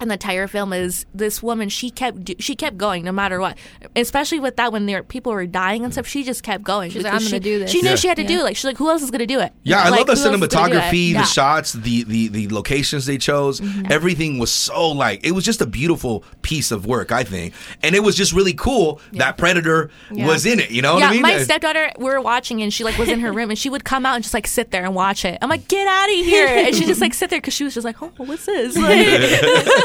[SPEAKER 3] in the entire film is this woman. She kept she kept going no matter what. Especially with that when there people were dying and stuff, she just kept going.
[SPEAKER 4] She's like, "I'm gonna
[SPEAKER 3] she,
[SPEAKER 4] do this."
[SPEAKER 3] She knew
[SPEAKER 1] Yeah.
[SPEAKER 3] she had to do it. Like she's like, who else is gonna do it?
[SPEAKER 1] Yeah, I love the
[SPEAKER 3] who else is gonna do it?
[SPEAKER 1] cinematography,
[SPEAKER 3] Yeah.
[SPEAKER 1] the shots, the, the the locations they chose.
[SPEAKER 3] Mm-hmm.
[SPEAKER 1] Everything was so like it was just a beautiful piece of work, I think. And it was just really cool that Predator
[SPEAKER 4] Yeah.
[SPEAKER 1] was in it. You know what
[SPEAKER 3] yeah,
[SPEAKER 1] I mean?
[SPEAKER 3] my stepdaughter, we were watching and she like was in her room and she would come out and just like sit there and watch it. I'm like, get out of here! *laughs* And she just like sit there because she was just like, oh, what's this? *laughs* Like,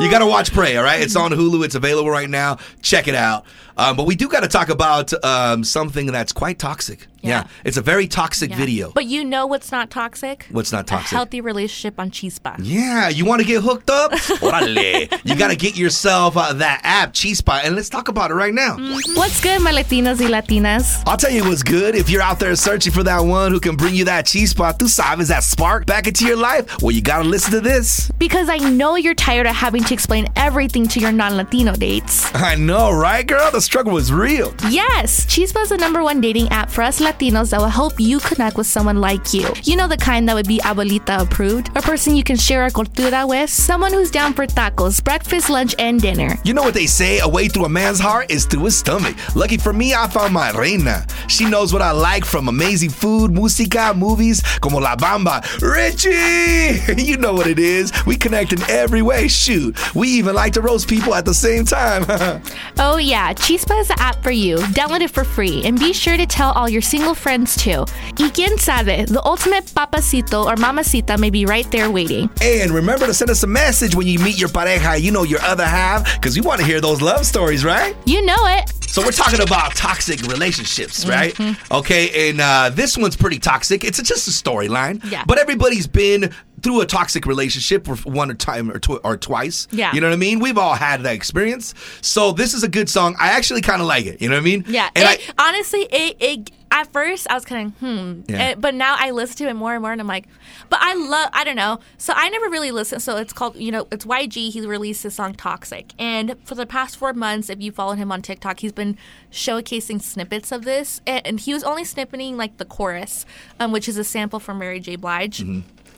[SPEAKER 1] you got to watch Prey, all right? It's on Hulu. It's available right now. Check it out. Um, but we do got to talk about um, something that's quite toxic. Yeah.
[SPEAKER 3] Yeah.
[SPEAKER 1] it's a very toxic
[SPEAKER 3] Yeah.
[SPEAKER 1] video.
[SPEAKER 3] But you know what's not toxic?
[SPEAKER 1] What's not toxic?
[SPEAKER 3] A healthy relationship on Chispa.
[SPEAKER 1] yeah, you want to get hooked up? *laughs* Orale. you got to get yourself uh, that app, Chispa, and let's talk about it right now.
[SPEAKER 3] What's good, my Latinos y Latinas?
[SPEAKER 1] I'll tell you what's good. If you're out there searching for that one who can bring you that spot, tú sabes, that spark back into your life, well, you gotta listen to this.
[SPEAKER 3] Because I know you're tired of having to explain everything to your non-Latino dates.
[SPEAKER 1] I know, right, girl? The struggle was real.
[SPEAKER 3] Yes, Chispa is the number one dating app for us Latinos Latinos that will help you connect with someone like you. You know the kind that would be abuelita approved, a person you can share a cultura with, someone who's down for tacos, breakfast, lunch, and dinner.
[SPEAKER 1] You know what they say? A way through a man's heart is through his stomach. Lucky for me, I found my reina. She knows what I like from amazing food, música, movies, como La Bamba. Richie! *laughs* You know what it is. We connect in every way. Shoot. We even like to roast people at the same time. *laughs*
[SPEAKER 3] Oh, yeah, Chispa is the app for you. Download it for free and be sure to tell all your single friends too. Y quien sabe, the ultimate papacito or mamacita may be right there waiting.
[SPEAKER 1] and remember to send us a message when you meet your pareja, you know, your other half, because we want to hear those love stories, right?
[SPEAKER 3] You know it.
[SPEAKER 1] So we're talking about toxic relationships, right? Okay, and uh, this one's pretty toxic. It's just a storyline.
[SPEAKER 3] Yeah.
[SPEAKER 1] But everybody's been through a toxic relationship for one or time or, tw- or twice.
[SPEAKER 3] Yeah.
[SPEAKER 1] You know what I mean? We've all had that experience. So this is a good song. I actually kind of like it. You know what I mean?
[SPEAKER 3] Yeah.
[SPEAKER 1] And
[SPEAKER 3] it, honestly, it, it at first I was kind of hmm,
[SPEAKER 1] Yeah.
[SPEAKER 3] Eh, but now I listen to it more and more, and I'm like, but I love. I don't know. So I never really listened. So it's called, you know, it's YG. He released his song "Toxic," and for the past four months, if you follow him on TikTok, he's been showcasing snippets of this, and, and he was only snippeting like the chorus, um, which is a sample from Mary J. Blige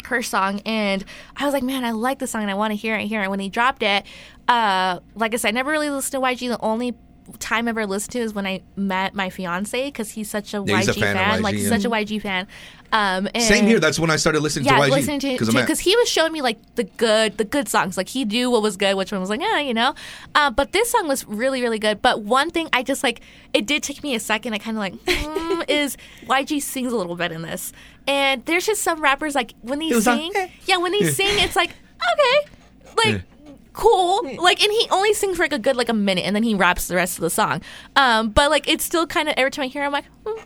[SPEAKER 3] her song and I was like, man, I like this song and I want to hear it here. And when he dropped it, uh, like I said, I never really listened to YG. The only time I ever listened to is when I met my fiance because he's such a
[SPEAKER 1] Yeah, he's a
[SPEAKER 3] YG
[SPEAKER 1] fan
[SPEAKER 3] fan,
[SPEAKER 1] YG,
[SPEAKER 3] like
[SPEAKER 1] yeah.
[SPEAKER 3] such a YG fan. Um, and
[SPEAKER 1] Same here. That's when I started listening
[SPEAKER 3] yeah,
[SPEAKER 1] to YG.
[SPEAKER 3] listening to because he was showing me like the good, the good songs. Like he knew what was good, which one was like, yeah, you know. Uh, but this song was really, really good. But one thing I just like, it did take me a second. I kind of like mm, *laughs* is YG sings a little bit in this, and there's just some rappers like when they
[SPEAKER 1] like,
[SPEAKER 3] sing,
[SPEAKER 1] eh.
[SPEAKER 3] yeah, when they sing, it's like okay, like. Cool, like, and he only sings for like a good like a minute, and then he raps the rest of the song. Um, but like, it's still kind of every time I hear, it, I'm like, hmm,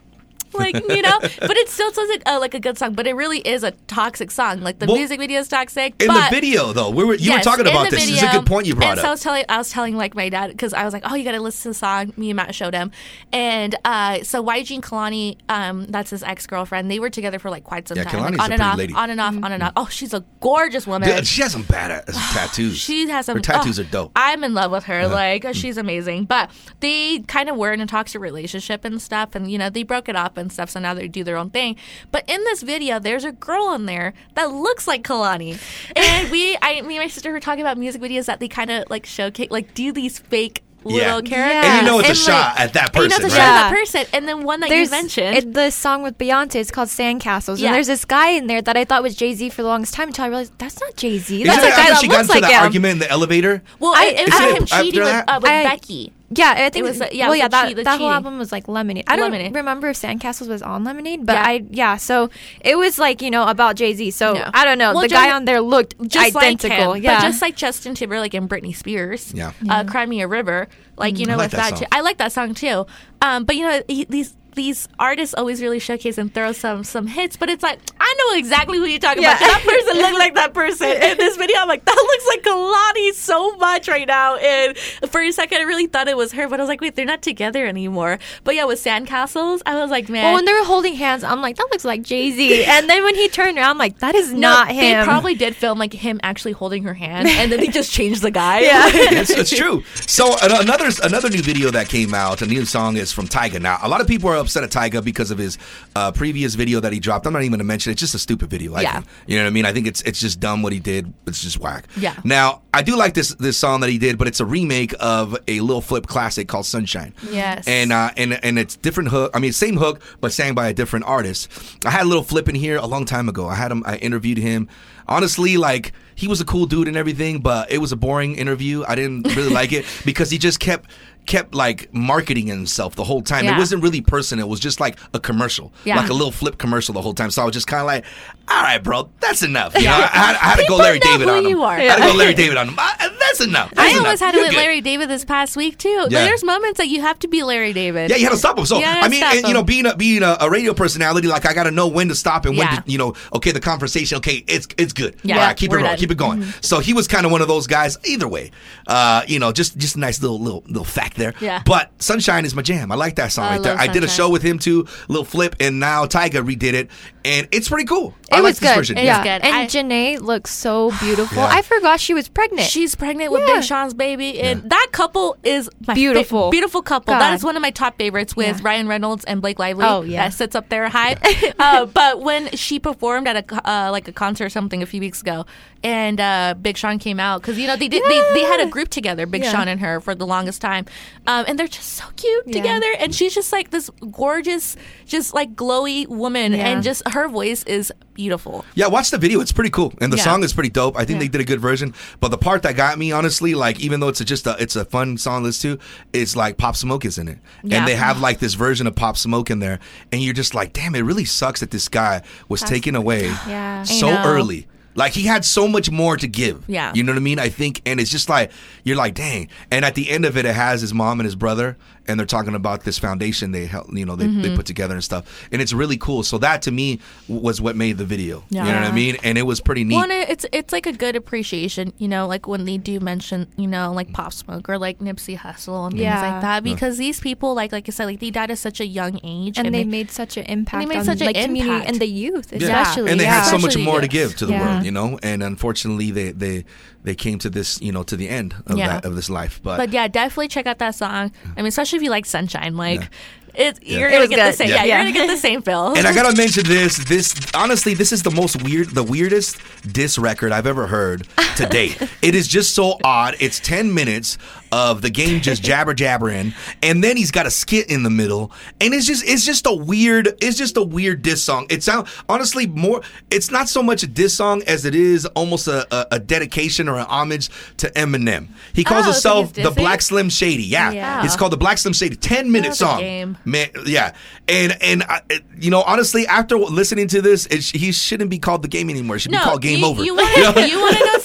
[SPEAKER 3] like you know, but it still sounds like, uh, like a good song. But it really is a toxic song. Like the
[SPEAKER 1] Well,
[SPEAKER 3] music video is toxic.
[SPEAKER 1] in
[SPEAKER 3] but
[SPEAKER 1] the video, though, we were you
[SPEAKER 3] Yes,
[SPEAKER 1] were talking about
[SPEAKER 3] the
[SPEAKER 1] this. This is a good point you brought
[SPEAKER 3] and
[SPEAKER 1] up.
[SPEAKER 3] So I was telling, I was telling like my dad because I was like, oh, you got to listen to the song. Me and Matt showed him, and uh, so YG and Kalani, um, that's his ex girlfriend. They were together for like quite some
[SPEAKER 1] Yeah,
[SPEAKER 3] time,
[SPEAKER 1] Kalani's
[SPEAKER 3] like, on
[SPEAKER 1] a
[SPEAKER 3] and off,
[SPEAKER 1] lady.
[SPEAKER 3] on and off, on and off. Oh, she's a gorgeous woman.
[SPEAKER 1] Dude, she has some badass *sighs* tattoos.
[SPEAKER 3] She has some
[SPEAKER 1] Her tattoos
[SPEAKER 3] oh,
[SPEAKER 1] are dope. Uh-huh.
[SPEAKER 3] I'm in love with her. Like she's amazing. But they kind of were in a toxic relationship and stuff, and you know they broke it up and stuff. So now they do their own thing. But in this video, there's a girl in there that looks like Kalani, and we, *laughs* I, me and my sister were talking about music videos that they kind of like showcase, like do these fake.
[SPEAKER 1] Yeah.
[SPEAKER 3] Little characters,
[SPEAKER 1] And you know it's a
[SPEAKER 3] And,
[SPEAKER 1] shot
[SPEAKER 3] like-
[SPEAKER 1] at that
[SPEAKER 3] and You know
[SPEAKER 1] person,
[SPEAKER 3] it's a
[SPEAKER 1] right?
[SPEAKER 3] shot at that person, and then one that
[SPEAKER 4] There's
[SPEAKER 3] you mentioned.
[SPEAKER 4] it, the song with Beyonce. It's called Sandcastles,
[SPEAKER 3] Yeah.
[SPEAKER 4] and there's this guy in there that I thought was Jay Z for the longest time until I realized that's not Jay Z.
[SPEAKER 1] Isn't
[SPEAKER 4] That's a guy
[SPEAKER 1] after
[SPEAKER 4] that
[SPEAKER 1] she got
[SPEAKER 4] looks
[SPEAKER 1] into
[SPEAKER 4] like
[SPEAKER 1] the
[SPEAKER 4] him.
[SPEAKER 1] argument in the elevator?
[SPEAKER 3] well,
[SPEAKER 4] I-
[SPEAKER 3] it, it was
[SPEAKER 1] Isn't
[SPEAKER 3] about him cheating with, uh, with
[SPEAKER 4] I-
[SPEAKER 3] Becky.
[SPEAKER 4] Yeah, I think it
[SPEAKER 3] was
[SPEAKER 4] it's-
[SPEAKER 3] the- yeah,
[SPEAKER 4] well, yeah,
[SPEAKER 3] the
[SPEAKER 4] that
[SPEAKER 3] cheat- the
[SPEAKER 4] that whole album was like Lemonade. I don't
[SPEAKER 3] Lemonade.
[SPEAKER 4] remember if Sandcastles was on Lemonade, but
[SPEAKER 3] Yeah.
[SPEAKER 4] I yeah. So it was like you know about Jay Z. So
[SPEAKER 3] No.
[SPEAKER 4] I don't know.
[SPEAKER 3] Well,
[SPEAKER 4] the
[SPEAKER 3] just-
[SPEAKER 4] guy on there looked
[SPEAKER 3] just
[SPEAKER 4] identical.
[SPEAKER 3] like him,
[SPEAKER 4] yeah,
[SPEAKER 3] but just like Justin Timberlake and Britney Spears.
[SPEAKER 1] Yeah.
[SPEAKER 3] Uh, "Cry Me a River," like you know,
[SPEAKER 1] I like
[SPEAKER 3] with
[SPEAKER 1] that
[SPEAKER 3] that, too. I like that song too. Um, but you know, he, these these artists always really showcase and throw some some hits, but it's like I know exactly who you're talking about. That person looked like that person *laughs* in this video. I'm like, that looks like Kalani so much right now. And for a second, I really thought it was her, but I was like, wait, they're not together anymore. But yeah, with Sandcastles, I was like, man.
[SPEAKER 4] well, when they were holding hands, I'm like, that looks like Jay Z. and then when he turned around, I'm like, that is not him.
[SPEAKER 3] They probably did film like him actually holding her hand, and then they *laughs* just changed the guy.
[SPEAKER 4] Yeah. *laughs*
[SPEAKER 1] it's, it's true. So another another new video that came out, a new song is from Tyga. Now a lot of people are upset at Tyga because of his uh, previous video that he dropped. I'm not even going to mention it. It's just a stupid video. I
[SPEAKER 3] Yeah.
[SPEAKER 1] think. You know what I mean? I think it's it's just dumb what he did. It's just whack.
[SPEAKER 3] Yeah.
[SPEAKER 1] Now I do like this this song that he did, but it's a remake of a Lil Flip classic called Sunshine.
[SPEAKER 3] Yes.
[SPEAKER 1] And uh, and and it's different hook. I mean, same hook, but sang by a different artist. I had a Lil Flip in here a long time ago. I had him. I interviewed him. Honestly, like he was a cool dude and everything, but it was a boring interview. I didn't really like it *laughs* because he just kept kept like marketing himself the whole time. It wasn't really personal. It was just like a commercial,
[SPEAKER 3] Yeah.
[SPEAKER 1] like a Lil Flip commercial the whole time. So I was just kind of like, all right, bro, that's enough. You know,
[SPEAKER 3] Yeah.
[SPEAKER 1] I, had, I had to go Larry David on him. I had to go Larry *laughs* David on him. I, that's enough. That's
[SPEAKER 3] I almost
[SPEAKER 1] enough.
[SPEAKER 3] had it
[SPEAKER 1] You're
[SPEAKER 3] with. Larry David this past week too. Like,
[SPEAKER 1] Yeah.
[SPEAKER 3] there's moments that you have to be Larry David.
[SPEAKER 1] Yeah, you had to stop him. So I mean, and, you know, being a being a, a radio personality, like I got to know when to stop and when
[SPEAKER 3] Yeah.
[SPEAKER 1] to, you know, okay, the conversation, okay, it's it's good.
[SPEAKER 3] Yeah.
[SPEAKER 1] All right, keep it rolling, keep it going.
[SPEAKER 3] Mm-hmm.
[SPEAKER 1] So he was kind of one of those guys. Either way, uh, you know, just just a nice little little little fact there.
[SPEAKER 3] Yeah.
[SPEAKER 1] But Sunshine is my jam. I like that song
[SPEAKER 3] I
[SPEAKER 1] right there.
[SPEAKER 3] love
[SPEAKER 1] I did a show with him too, Lil Flip, and now Tyga redid it, and it's pretty cool.
[SPEAKER 4] It
[SPEAKER 1] I
[SPEAKER 4] was
[SPEAKER 1] like this
[SPEAKER 4] good.
[SPEAKER 1] version.
[SPEAKER 3] It
[SPEAKER 4] yeah.
[SPEAKER 3] good.
[SPEAKER 4] And
[SPEAKER 3] I-
[SPEAKER 4] Jhené looks so beautiful.
[SPEAKER 1] Yeah.
[SPEAKER 4] I forgot she was pregnant.
[SPEAKER 3] She's pregnant with
[SPEAKER 4] Yeah.
[SPEAKER 3] Big Sean's baby, and that couple is my fa-
[SPEAKER 4] Beautiful.
[SPEAKER 3] beautiful couple.
[SPEAKER 4] God.
[SPEAKER 3] That is one of my top favorites with
[SPEAKER 4] Yeah.
[SPEAKER 3] Ryan Reynolds and Blake Lively.
[SPEAKER 4] Oh, yeah.
[SPEAKER 3] that sits up there high. *laughs* uh, but when she performed at a uh, like a concert or something a few weeks ago, and uh, Big Sean came out because you know they did they, they had a group together, Big
[SPEAKER 4] Yeah.
[SPEAKER 3] Sean and her for the longest time, um, and they're just so cute
[SPEAKER 4] Yeah.
[SPEAKER 3] together. And she's just like this gorgeous, just like glowy woman,
[SPEAKER 4] Yeah.
[SPEAKER 3] and just her voice is beautiful.
[SPEAKER 1] Yeah, watch the video. It's pretty cool, and the
[SPEAKER 3] Yeah.
[SPEAKER 1] song is pretty dope. I think
[SPEAKER 4] Yeah.
[SPEAKER 1] they did a good version. But the part that got me, honestly, like even though it's a, just a it's a fun song to listen to, it's like Pop Smoke is in it,
[SPEAKER 3] Yeah.
[SPEAKER 1] and they have like this version of Pop Smoke in there, and you're just like, damn, it really sucks that this guy was taken away
[SPEAKER 4] Yeah.
[SPEAKER 1] So early. Like he had so much more to give.
[SPEAKER 3] Yeah.
[SPEAKER 1] You know what I mean? I think and it's just like you're like, dang. And at the end of it it has his mom and his brother and they're talking about this foundation they help you know, they,
[SPEAKER 3] Mm-hmm.
[SPEAKER 1] they put together and stuff. And it's really cool. So that to me was what made the video. You know what I mean? And it was pretty neat.
[SPEAKER 3] Well, and it's it's like a good appreciation, you know, like when they do mention, you know, like Pop Smoke or like Nipsey Hussle and things
[SPEAKER 4] Yeah.
[SPEAKER 3] like that, because these people, like like I said, like they died at such a young age,
[SPEAKER 4] and they made such an impact They
[SPEAKER 3] made
[SPEAKER 4] on
[SPEAKER 3] such an
[SPEAKER 4] like community
[SPEAKER 3] impact.
[SPEAKER 4] and the youth
[SPEAKER 1] Yeah.
[SPEAKER 4] especially.
[SPEAKER 1] and they
[SPEAKER 4] yeah.
[SPEAKER 1] had so much
[SPEAKER 3] Especially
[SPEAKER 1] more to give to the
[SPEAKER 4] Yeah.
[SPEAKER 1] world, you know. And unfortunately, they they they came to this, you know, to the end of
[SPEAKER 3] Yeah.
[SPEAKER 1] that of this life. But,
[SPEAKER 3] But yeah, definitely check out that song. I mean, especially if you like Sunshine, like it, you're
[SPEAKER 4] It
[SPEAKER 3] gonna
[SPEAKER 4] was
[SPEAKER 3] get the same.
[SPEAKER 1] Yeah.
[SPEAKER 3] Yeah,
[SPEAKER 4] Yeah.
[SPEAKER 3] you're gonna get the same *laughs* feel.
[SPEAKER 1] and I gotta mention this. This honestly, this is the most weird, the weirdest diss record I've ever heard to date. *laughs* it is just so odd. It's ten minutes of the game just *laughs* jabber jabbering, and then he's got a skit in the middle, and it's just it's just a weird it's just a weird diss song. It sound honestly more. It's not so much a diss song as it is almost a, a, a dedication or an homage to Eminem. He calls
[SPEAKER 3] Oh,
[SPEAKER 1] himself
[SPEAKER 3] he's
[SPEAKER 1] the? Black Slim Shady. Yeah,
[SPEAKER 4] Yeah.
[SPEAKER 1] it's called the Black Slim Shady. Ten minute song.
[SPEAKER 3] game.
[SPEAKER 1] Man, yeah, and and I, you know, honestly, after listening to this, it, he shouldn't be called the game anymore. It should be called Game
[SPEAKER 3] you,
[SPEAKER 1] Over.
[SPEAKER 3] You want to *laughs* you want to know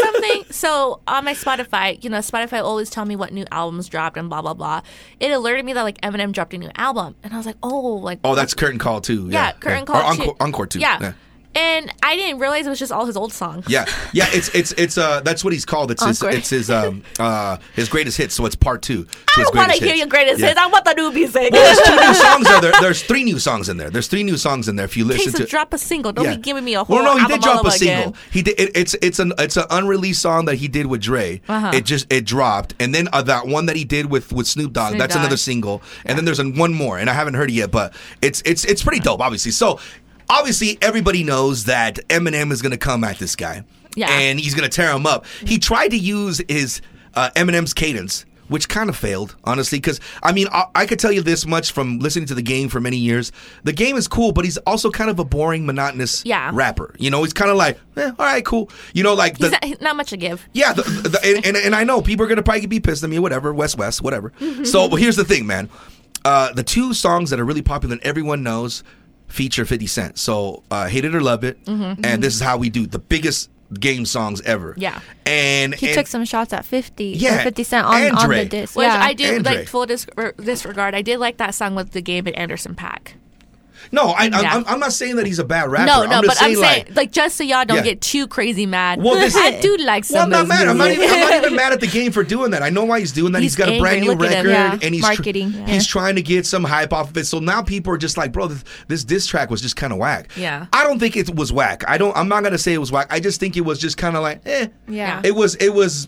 [SPEAKER 3] So on my Spotify, you know, Spotify always tell me what new albums dropped and blah blah blah. It alerted me that like Eminem dropped a new album, and I was like, oh, like
[SPEAKER 1] oh, that's Curtain Call too.
[SPEAKER 3] yeah,
[SPEAKER 1] Yeah,
[SPEAKER 3] curtain
[SPEAKER 1] yeah.
[SPEAKER 3] call
[SPEAKER 1] or Encore,
[SPEAKER 3] too.
[SPEAKER 1] Encore too.
[SPEAKER 3] Yeah.
[SPEAKER 1] yeah.
[SPEAKER 3] And I didn't realize it was just all his old songs.
[SPEAKER 1] Yeah, yeah, it's it's it's uh that's what he's called. It's his it's his um *laughs* uh his greatest hits. So it's part two. To
[SPEAKER 3] I
[SPEAKER 1] his
[SPEAKER 3] don't want to hear
[SPEAKER 1] hits.
[SPEAKER 3] your greatest
[SPEAKER 1] Yeah.
[SPEAKER 3] hits. I want the new music.
[SPEAKER 1] Well, there's two new *laughs* songs there. There's three new songs in there. There's three new songs in there. If you listen
[SPEAKER 3] so
[SPEAKER 1] to
[SPEAKER 3] drop a single. Don't be giving me a whole
[SPEAKER 1] Well, no, he did drop a single.
[SPEAKER 3] again.
[SPEAKER 1] He did. It, it's it's an it's an unreleased song that he did with Dre.
[SPEAKER 3] Uh-huh.
[SPEAKER 1] It just it dropped, and then uh, that one that he did with with Snoop Dogg.
[SPEAKER 3] Snoop
[SPEAKER 1] that's
[SPEAKER 3] Dogg.
[SPEAKER 1] another single, and then there's an, one more, and I haven't heard it yet, but it's it's it's pretty dope, obviously. So. Obviously, everybody knows that Eminem is going to come at this guy,
[SPEAKER 3] Yeah.
[SPEAKER 1] and he's going to tear him up. He tried to use his uh, Eminem's cadence, which kind of failed, honestly. Because I mean, I, I could tell you this much from listening to the game for many years: the game is cool, but he's also kind of a boring, monotonous
[SPEAKER 3] Yeah.
[SPEAKER 1] rapper. You know, he's kind of like, eh, all right, cool. You know, like the.
[SPEAKER 3] He's not, not much to give.
[SPEAKER 1] yeah, the, the, and, and, and I know people are gonna probably be pissed at me, whatever, West West, whatever.
[SPEAKER 3] Mm-hmm.
[SPEAKER 1] So, but here's the thing, man. Uh, the two songs that are really popular and everyone knows feature 50 Cent. So, uh, Hate It or Love It, and This Is How We Do, the biggest game songs ever.
[SPEAKER 3] Mm-hmm. Yeah.
[SPEAKER 1] And,
[SPEAKER 4] he
[SPEAKER 1] and
[SPEAKER 4] took some shots at 50
[SPEAKER 1] Yeah,
[SPEAKER 4] 50 cent on,
[SPEAKER 1] and
[SPEAKER 4] on the disc.
[SPEAKER 3] Which
[SPEAKER 4] yeah.
[SPEAKER 3] I do
[SPEAKER 1] And Dre.
[SPEAKER 3] like full dis- disregard. I did like that song with the game at Anderson Pack.
[SPEAKER 1] No, I,
[SPEAKER 3] Yeah.
[SPEAKER 1] I'm, I'm not saying that he's a bad rapper.
[SPEAKER 3] no, no,
[SPEAKER 1] I'm
[SPEAKER 3] but
[SPEAKER 1] just
[SPEAKER 3] I'm
[SPEAKER 1] saying,
[SPEAKER 3] saying
[SPEAKER 1] like,
[SPEAKER 3] like, just so y'all don't
[SPEAKER 1] Yeah.
[SPEAKER 3] get too crazy mad.
[SPEAKER 1] Well, this-
[SPEAKER 3] I do like
[SPEAKER 1] Well, I'm not mad. I'm not, even, I'm not even mad at the game for doing that. I know why he's doing that.
[SPEAKER 3] He's
[SPEAKER 1] he's got a brand new.
[SPEAKER 3] Look
[SPEAKER 1] record.
[SPEAKER 4] Yeah.
[SPEAKER 1] and he's
[SPEAKER 4] Marketing,
[SPEAKER 1] Tr-. He's trying to get some hype off of it. So now people are just like, bro, this, this diss track was just kind of whack.
[SPEAKER 3] Yeah.
[SPEAKER 1] I don't think it was whack. I don't. I'm not gonna say it was whack. I just think it was just kind of like, eh.
[SPEAKER 4] Yeah.
[SPEAKER 1] It was. It was.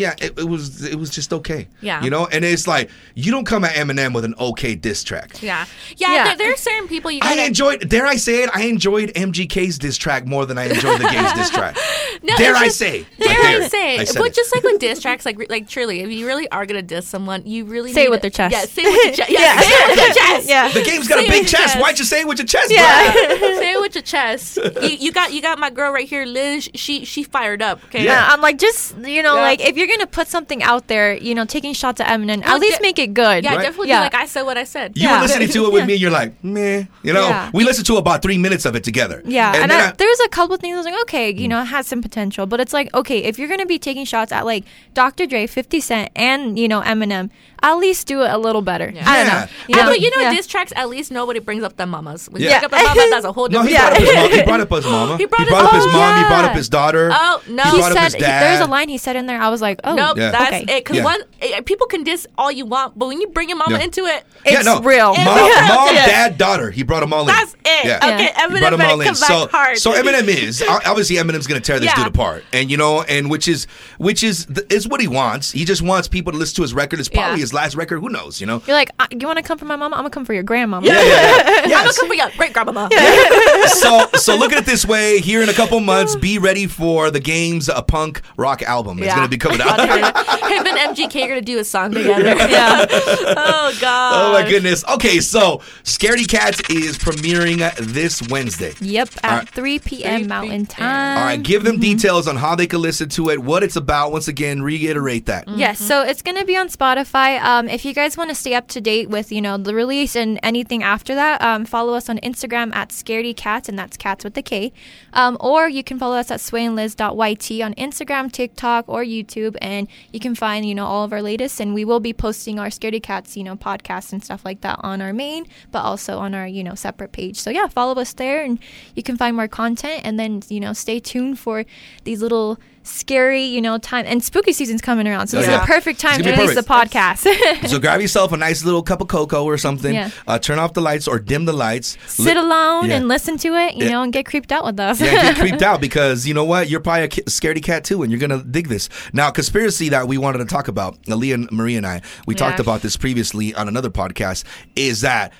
[SPEAKER 1] Yeah, it, it was. It was just okay.
[SPEAKER 3] Yeah.
[SPEAKER 1] You know, and it's like you don't come at Eminem with an okay diss track.
[SPEAKER 3] Yeah, yeah.
[SPEAKER 4] Yeah.
[SPEAKER 3] There, there are certain people you
[SPEAKER 1] I
[SPEAKER 3] gotta.
[SPEAKER 1] enjoyed. Dare I say it? I enjoyed MGK's diss track more than I enjoyed the game's diss track. *laughs*
[SPEAKER 3] No,
[SPEAKER 1] dare
[SPEAKER 3] it's
[SPEAKER 1] I say?
[SPEAKER 3] Dare I say?
[SPEAKER 1] I
[SPEAKER 3] but
[SPEAKER 1] it.
[SPEAKER 3] just like with diss tracks, like re- like truly, if you really are gonna diss someone, you really
[SPEAKER 4] Say it
[SPEAKER 3] need
[SPEAKER 4] with
[SPEAKER 3] to-
[SPEAKER 4] their chest.
[SPEAKER 3] Yeah, say it with your chest. *laughs* Yeah, say it with your *laughs* chest.
[SPEAKER 4] yeah.
[SPEAKER 1] The game's got a
[SPEAKER 3] Say it
[SPEAKER 1] big chest.
[SPEAKER 3] chest.
[SPEAKER 1] Why'd you say it with your chest?
[SPEAKER 4] Yeah.
[SPEAKER 1] bro?
[SPEAKER 3] say it with your chest. You, you got you got my girl right here, Liz. She she fired up. Okay.
[SPEAKER 1] Yeah.
[SPEAKER 4] Yeah, I'm like, just you know,
[SPEAKER 3] Yeah.
[SPEAKER 4] like if you're gonna put something out there, you know, taking shots at Eminem, at least
[SPEAKER 3] de-
[SPEAKER 4] make it good.
[SPEAKER 3] Yeah,
[SPEAKER 1] Right.
[SPEAKER 3] definitely.
[SPEAKER 4] Yeah.
[SPEAKER 3] Be like I said what I said.
[SPEAKER 1] You
[SPEAKER 4] Yeah.
[SPEAKER 1] were listening to it with
[SPEAKER 4] Yeah.
[SPEAKER 1] me. You're like, meh. You know,
[SPEAKER 4] Yeah.
[SPEAKER 1] we listened to about three minutes of it together.
[SPEAKER 4] Yeah, and,
[SPEAKER 1] then
[SPEAKER 4] I,
[SPEAKER 1] I-
[SPEAKER 4] there was a couple of things I was like, okay, you mm. know, it has some potential, but it's like, okay, if you're gonna be taking shots at like Dr. Dre, 50 Cent, and you know Eminem, at least do it a little better. I don't
[SPEAKER 1] Yeah.
[SPEAKER 4] know.
[SPEAKER 1] Yeah,
[SPEAKER 3] Ah, but you know,
[SPEAKER 4] yeah.
[SPEAKER 3] diss tracks. At least nobody brings up the mamas. When
[SPEAKER 1] Yeah.
[SPEAKER 3] you bring up the mamas, that's a whole
[SPEAKER 1] no,
[SPEAKER 3] different.
[SPEAKER 1] he
[SPEAKER 4] Yeah.
[SPEAKER 1] brought up his mom. He brought up his mama. *laughs*
[SPEAKER 3] He brought his-
[SPEAKER 1] up his
[SPEAKER 3] oh,
[SPEAKER 1] mom. He brought up his daughter.
[SPEAKER 3] Oh, no.
[SPEAKER 1] He
[SPEAKER 3] He
[SPEAKER 1] brought up
[SPEAKER 4] said
[SPEAKER 1] his dad.
[SPEAKER 4] there's a line he said in there. I was like, oh,
[SPEAKER 3] Nope,
[SPEAKER 1] Yeah.
[SPEAKER 3] that's
[SPEAKER 4] okay.
[SPEAKER 3] it. Because
[SPEAKER 1] Yeah.
[SPEAKER 3] one, eh, people can diss all you want, but when you bring your mama
[SPEAKER 1] Yeah.
[SPEAKER 3] into it,
[SPEAKER 1] yeah,
[SPEAKER 4] It's
[SPEAKER 1] no.
[SPEAKER 4] real.
[SPEAKER 1] Mom, *laughs* *laughs*
[SPEAKER 3] Yeah.
[SPEAKER 1] mom dad, daughter. He brought them all in.
[SPEAKER 3] That's it.
[SPEAKER 1] Yeah.
[SPEAKER 3] Okay,
[SPEAKER 4] Yeah.
[SPEAKER 1] He
[SPEAKER 3] Eminem
[SPEAKER 1] all
[SPEAKER 3] better
[SPEAKER 1] in.
[SPEAKER 3] come
[SPEAKER 1] So,
[SPEAKER 3] back hard.
[SPEAKER 1] so Eminem is obviously Eminem's going to tear this dude apart, and you know, and which is which is is what he wants. He just wants people to listen to his record. It's probably
[SPEAKER 3] Yeah.
[SPEAKER 1] His last record. Who knows? You know.
[SPEAKER 4] You're like, "Uh, you want to come for my mama? I'm gonna come for your grandmama.
[SPEAKER 1] Yeah, yeah, yeah. *laughs*
[SPEAKER 3] I'm gonna come for your great grandmama. *laughs*
[SPEAKER 1] so so look at it this way here in a couple months be ready for the games a punk rock album it's
[SPEAKER 3] Yeah.
[SPEAKER 1] going to be coming out
[SPEAKER 3] it. *laughs* Him and MGK are gonna do a song together. yeah. Oh god.
[SPEAKER 1] oh my goodness okay so Scaredy Kats is premiering this wednesday
[SPEAKER 4] Yep, at
[SPEAKER 1] All right.
[SPEAKER 4] 3 p.m.
[SPEAKER 3] 3
[SPEAKER 4] Mountain
[SPEAKER 3] p.m.
[SPEAKER 4] Time.
[SPEAKER 1] all right give them details on how they can listen to it what it's about once again reiterate that
[SPEAKER 4] Yes, so it's going to be on Spotify. Um, if you guys want to stay up to date with, you know, the release and anything after that, um, follow us on Instagram at Scaredy Kats, and that's cats with the K. Um, or you can follow us at swayandliz.yt on Instagram, TikTok, or YouTube, and you can find, you know, all of our latest. And we will be posting our Scaredy Kats, you know, podcasts and stuff like that on our main, but also on our, you know, separate page. So yeah, follow us there, and you can find more content. And then, you know, stay tuned for these little scary, you know, time and spooky season's coming around. So this is the perfect time to release the podcast.
[SPEAKER 1] so *laughs* grab yourself a nice little cup of cocoa or something
[SPEAKER 4] Yeah.
[SPEAKER 1] uh, turn off the lights or dim the lights
[SPEAKER 4] Sit
[SPEAKER 1] Li-
[SPEAKER 4] alone
[SPEAKER 1] Yeah.
[SPEAKER 4] and listen to it, you
[SPEAKER 1] Yeah.
[SPEAKER 4] know, and get creeped out with us.
[SPEAKER 1] yeah, get *laughs* creeped out because you know what? You're probably a ki- scaredy cat too, and you're gonna dig this. Now, conspiracy that we wanted to talk about, Aaliyah and Marie and I, we talked about this previously on another podcast. Is that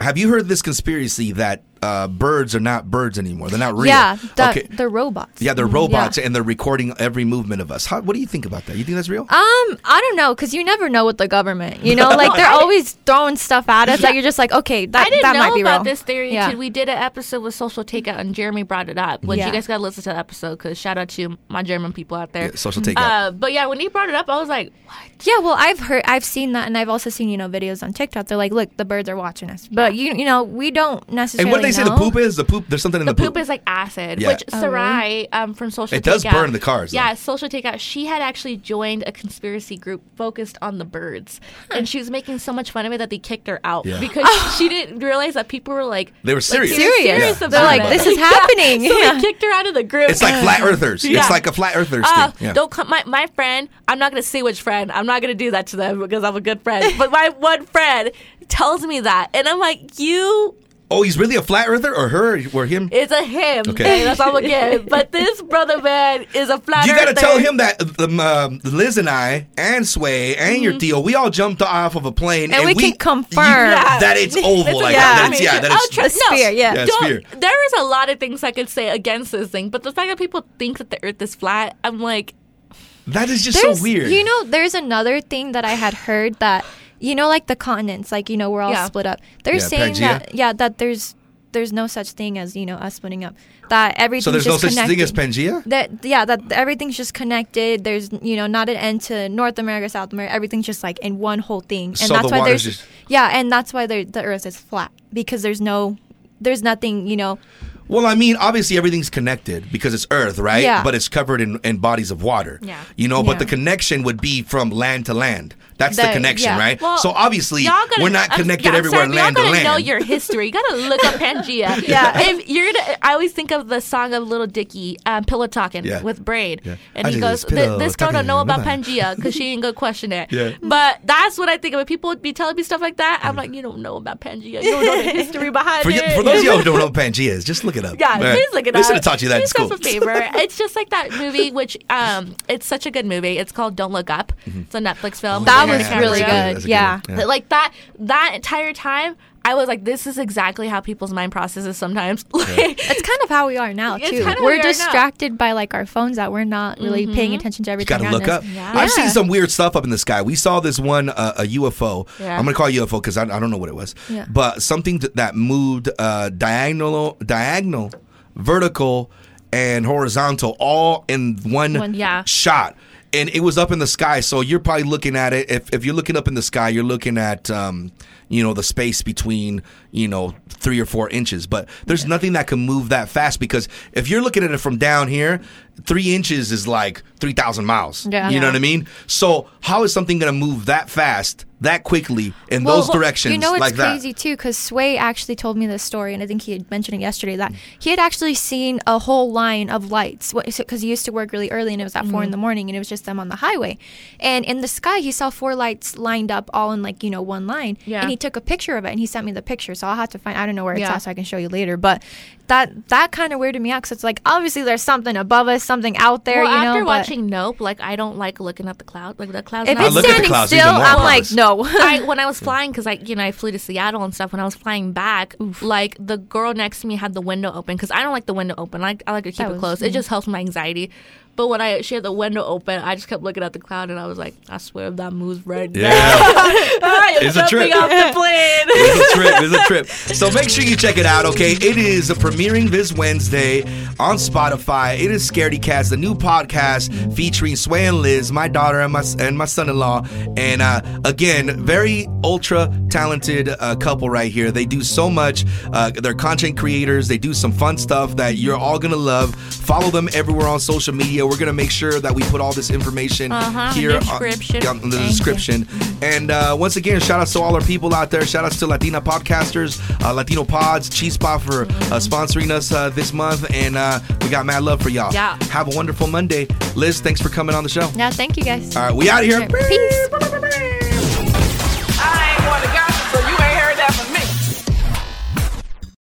[SPEAKER 1] have you heard this conspiracy that uh, birds are not birds anymore? They're not real.
[SPEAKER 4] yeah, that,
[SPEAKER 1] okay.
[SPEAKER 4] they're robots.
[SPEAKER 1] Yeah, they're robots
[SPEAKER 4] yeah.
[SPEAKER 1] and they're recording every movement of us. How, what do you think about that? You think that's real?
[SPEAKER 4] Um, I don't know, cause you never know with the government. You know, like they're *laughs* always throwing stuff at us that you're just like, okay, that
[SPEAKER 3] I didn't
[SPEAKER 4] that
[SPEAKER 3] know
[SPEAKER 4] might be
[SPEAKER 3] about
[SPEAKER 4] real.
[SPEAKER 3] this theory
[SPEAKER 4] Yeah.
[SPEAKER 3] we did an episode with Social Takeout, and Jeremy brought it up. Which
[SPEAKER 4] Yeah.
[SPEAKER 3] you guys gotta listen to the episode because shout out to my German people out there.
[SPEAKER 1] Yeah, social takeout.
[SPEAKER 3] Uh, but yeah, when he brought it up, I was like, what?
[SPEAKER 4] Yeah, well, I've heard, I've seen that, and I've also seen you know videos on TikTok. They're like, look, the birds are watching us, but you you know we don't necessarily.
[SPEAKER 1] And what do they say the poop is? The poop. There's something in the,
[SPEAKER 3] The poop is like acid,
[SPEAKER 1] Yeah.
[SPEAKER 3] which
[SPEAKER 4] Oh,
[SPEAKER 3] Sarai um, from Social
[SPEAKER 1] It does
[SPEAKER 3] Takeout-
[SPEAKER 1] burn the cars, though.
[SPEAKER 3] Yeah, Social Takeout. She had actually joined a conspiracy group focused on the birds, and she was making so much fun of it that they kicked her out
[SPEAKER 1] Yeah.
[SPEAKER 3] because *laughs* she didn't realize that people were like
[SPEAKER 1] They were serious.
[SPEAKER 3] Like,
[SPEAKER 4] Serious.
[SPEAKER 3] serious
[SPEAKER 1] Yeah.
[SPEAKER 4] They're like,
[SPEAKER 3] it.
[SPEAKER 4] this is *laughs*
[SPEAKER 3] Yeah.
[SPEAKER 4] happening.
[SPEAKER 3] So
[SPEAKER 4] Yeah.
[SPEAKER 3] they kicked her out of the group.
[SPEAKER 1] It's like flat *laughs* earthers.
[SPEAKER 3] Yeah.
[SPEAKER 1] It's like a flat earthers
[SPEAKER 3] Uh,
[SPEAKER 1] thing. Yeah.
[SPEAKER 3] Don't come, my my friend. I'm not gonna say which friend. I'm not gonna do that to them because I'm a good friend. but my one friend tells me that, and I'm like, you.
[SPEAKER 1] Oh, he's really a flat earther, or her, or him?
[SPEAKER 3] It's a him.
[SPEAKER 1] Okay.
[SPEAKER 3] Okay, that's all I'm gonna. But this brother man is a flat.
[SPEAKER 1] You got to tell him that um, um, Liz and I and Sway and your Theo, we all jumped off of a plane,
[SPEAKER 4] Mm-hmm. And we can confirm.
[SPEAKER 3] Yeah.
[SPEAKER 1] that it's oval. Like
[SPEAKER 4] yeah.
[SPEAKER 1] that. That it's, yeah, that it's,
[SPEAKER 3] try-
[SPEAKER 4] A sphere, yeah.
[SPEAKER 1] Yeah, sphere.
[SPEAKER 3] There is a lot of things I could say against this thing, but the fact that people think that the Earth is flat, I'm like,
[SPEAKER 1] that is just
[SPEAKER 4] There's-
[SPEAKER 1] so weird.
[SPEAKER 4] You know, there's another thing that I had heard that you know, like the continents, like you know, we're all
[SPEAKER 3] Yeah.
[SPEAKER 4] split up. They're
[SPEAKER 1] Yeah,
[SPEAKER 4] saying
[SPEAKER 1] Pangea.
[SPEAKER 4] that yeah, that there's there's no such thing as you know us splitting up. That everything's just connected.
[SPEAKER 1] so there's no
[SPEAKER 4] just
[SPEAKER 1] such
[SPEAKER 4] connected.
[SPEAKER 1] thing as Pangea?
[SPEAKER 4] that yeah that everything's just connected there's you know not an end to north america south america everything's just like in one whole thing and
[SPEAKER 1] So
[SPEAKER 4] that's
[SPEAKER 1] the
[SPEAKER 4] why there's
[SPEAKER 1] just-
[SPEAKER 4] yeah and that's why the earth is flat because there's no there's nothing you know
[SPEAKER 1] Well, I mean, obviously everything's connected because it's Earth, right?
[SPEAKER 4] Yeah.
[SPEAKER 1] But it's covered in, in bodies of water.
[SPEAKER 3] Yeah.
[SPEAKER 1] You know, but
[SPEAKER 4] Yeah.
[SPEAKER 1] the connection would be from land to land. That's the
[SPEAKER 4] That-
[SPEAKER 1] connection,
[SPEAKER 4] yeah.
[SPEAKER 1] right?
[SPEAKER 3] Well,
[SPEAKER 1] so obviously,
[SPEAKER 3] gotta,
[SPEAKER 1] we're not
[SPEAKER 3] I'm-
[SPEAKER 1] connected
[SPEAKER 3] yeah, I'm
[SPEAKER 1] everywhere,
[SPEAKER 3] sorry,
[SPEAKER 1] land to
[SPEAKER 3] gotta
[SPEAKER 1] land.
[SPEAKER 3] know your history. You gotta look up Pangea. *laughs*
[SPEAKER 4] Yeah. *laughs*
[SPEAKER 3] If you're gonna, I always think of the song of Lil Dicky, um, "Pillow Talking"
[SPEAKER 1] Yeah.
[SPEAKER 3] with Brain,
[SPEAKER 1] Yeah.
[SPEAKER 3] and
[SPEAKER 1] I
[SPEAKER 3] he goes, "Th-
[SPEAKER 1] pillow
[SPEAKER 3] "This girl don't know about
[SPEAKER 1] bye-bye." *laughs*
[SPEAKER 3] Pangea because she ain't gonna question it."
[SPEAKER 1] Yeah.
[SPEAKER 3] But that's what I think of. When people would be telling me stuff like that, I'm like, "You don't know about Pangea. You don't know the history behind
[SPEAKER 1] for, you,
[SPEAKER 3] it."
[SPEAKER 1] for those of y'all who don't know what Pangea is, just look it up.
[SPEAKER 3] Yeah,
[SPEAKER 1] Right.
[SPEAKER 3] please look it
[SPEAKER 1] They
[SPEAKER 3] up.
[SPEAKER 1] should have taught you that
[SPEAKER 3] Please do
[SPEAKER 1] school.
[SPEAKER 3] us a favor. *laughs* it's just like that movie, which um, it's such a good movie. It's called Don't Look Up. It's a Netflix film.
[SPEAKER 4] that
[SPEAKER 1] yeah,
[SPEAKER 4] was
[SPEAKER 1] yeah,
[SPEAKER 4] really
[SPEAKER 1] that's
[SPEAKER 4] good,
[SPEAKER 1] That's a
[SPEAKER 4] yeah.
[SPEAKER 1] one.
[SPEAKER 3] Like that that entire time, I was like, this is exactly how people's mind processes sometimes. *laughs* Like,
[SPEAKER 4] it's kind of how we are now
[SPEAKER 3] It's
[SPEAKER 4] too
[SPEAKER 3] kinda
[SPEAKER 4] we're
[SPEAKER 3] we are now.
[SPEAKER 4] distracted by like our phones that we're not really paying attention to
[SPEAKER 1] You
[SPEAKER 4] everything
[SPEAKER 1] gotta look
[SPEAKER 4] us.
[SPEAKER 1] up.
[SPEAKER 3] Yeah.
[SPEAKER 1] I've seen some weird stuff up in the sky. We saw this one uh, a UFO.
[SPEAKER 3] Yeah.
[SPEAKER 1] I'm gonna call it UFO because I, I don't know what it was.
[SPEAKER 4] Yeah.
[SPEAKER 1] But something th- that moved uh, diagonal, diagonal, vertical, and horizontal, all in one,
[SPEAKER 4] One-
[SPEAKER 3] Yeah.
[SPEAKER 1] shot. And it was up in the sky, so you're probably looking at it. If, if you're looking up in the sky, you're looking at, um, you know, the space between, you know, three or four inches. But there's nothing that can move that fast because if you're looking at it from down here, three inches is like three thousand miles.
[SPEAKER 4] Yeah.
[SPEAKER 1] You know what I mean? So how is something going to move that fast that quickly in
[SPEAKER 4] Well,
[SPEAKER 1] those
[SPEAKER 4] well,
[SPEAKER 1] directions
[SPEAKER 4] You know, it's
[SPEAKER 1] like
[SPEAKER 4] crazy
[SPEAKER 1] that.
[SPEAKER 4] too, because Sway actually told me this story, and I think he had mentioned it yesterday that he had actually seen a whole line of lights because he used to work really early, and it was at
[SPEAKER 1] Mm-hmm.
[SPEAKER 4] four in the morning, and it was just them on the highway. And in the sky, he saw four lights lined up, all in like you know one line.
[SPEAKER 3] Yeah.
[SPEAKER 4] And he took a picture of it, and he sent me the picture. So I'll have to find. I don't know where it's
[SPEAKER 3] Yeah.
[SPEAKER 4] at, so I can show you later. But that that kind of weirded me out because it's like obviously there's something above us, something out there.
[SPEAKER 3] well,
[SPEAKER 4] you know,
[SPEAKER 3] after watching Nope, like I don't like looking at the cloud, like the clouds.
[SPEAKER 4] if
[SPEAKER 3] now-
[SPEAKER 4] it's
[SPEAKER 1] look at the
[SPEAKER 4] standing
[SPEAKER 1] clouds
[SPEAKER 4] still, I'm
[SPEAKER 1] above
[SPEAKER 4] like no. *laughs*
[SPEAKER 3] I, *laughs* when I was flying, because I, you know, I flew to Seattle and stuff. When I was flying back, like the girl next to me had the window open because I don't like the window open. Like I like to keep
[SPEAKER 4] That
[SPEAKER 3] it
[SPEAKER 4] was-
[SPEAKER 3] closed. It just helps my anxiety. But when I she had the window open, I just kept looking at the cloud and I was like, I swear if that moves right
[SPEAKER 1] Yeah.
[SPEAKER 3] now, *laughs*
[SPEAKER 1] It's a trip.
[SPEAKER 3] off the plane. *laughs*
[SPEAKER 1] it's a trip. It's a *laughs* trip. So make sure you check it out, okay? It is premiering this Wednesday on Spotify. It is Scaredy Kats, the new podcast featuring Sway and Liz, my daughter and my and my son-in-law. And uh, again, very ultra talented uh, couple right here. They do so much. Uh, they're content creators. They do some fun stuff that you're all gonna love. Follow them everywhere on social media. We're gonna make sure that we put all this information
[SPEAKER 3] Uh-huh,
[SPEAKER 1] here on- yeah, in the
[SPEAKER 4] Thank you.
[SPEAKER 1] description. And uh, once again, shout outs to all our people out there. Shout outs to Latina podcasters, uh, Latino Pods, Chispa for uh, sponsoring us uh, this month. And uh, we got mad love for y'all.
[SPEAKER 3] Yeah.
[SPEAKER 1] Have a wonderful Monday. Liz, thanks for coming on the show.
[SPEAKER 4] yeah, thank you guys.
[SPEAKER 1] All right, we out of here.
[SPEAKER 4] Peace.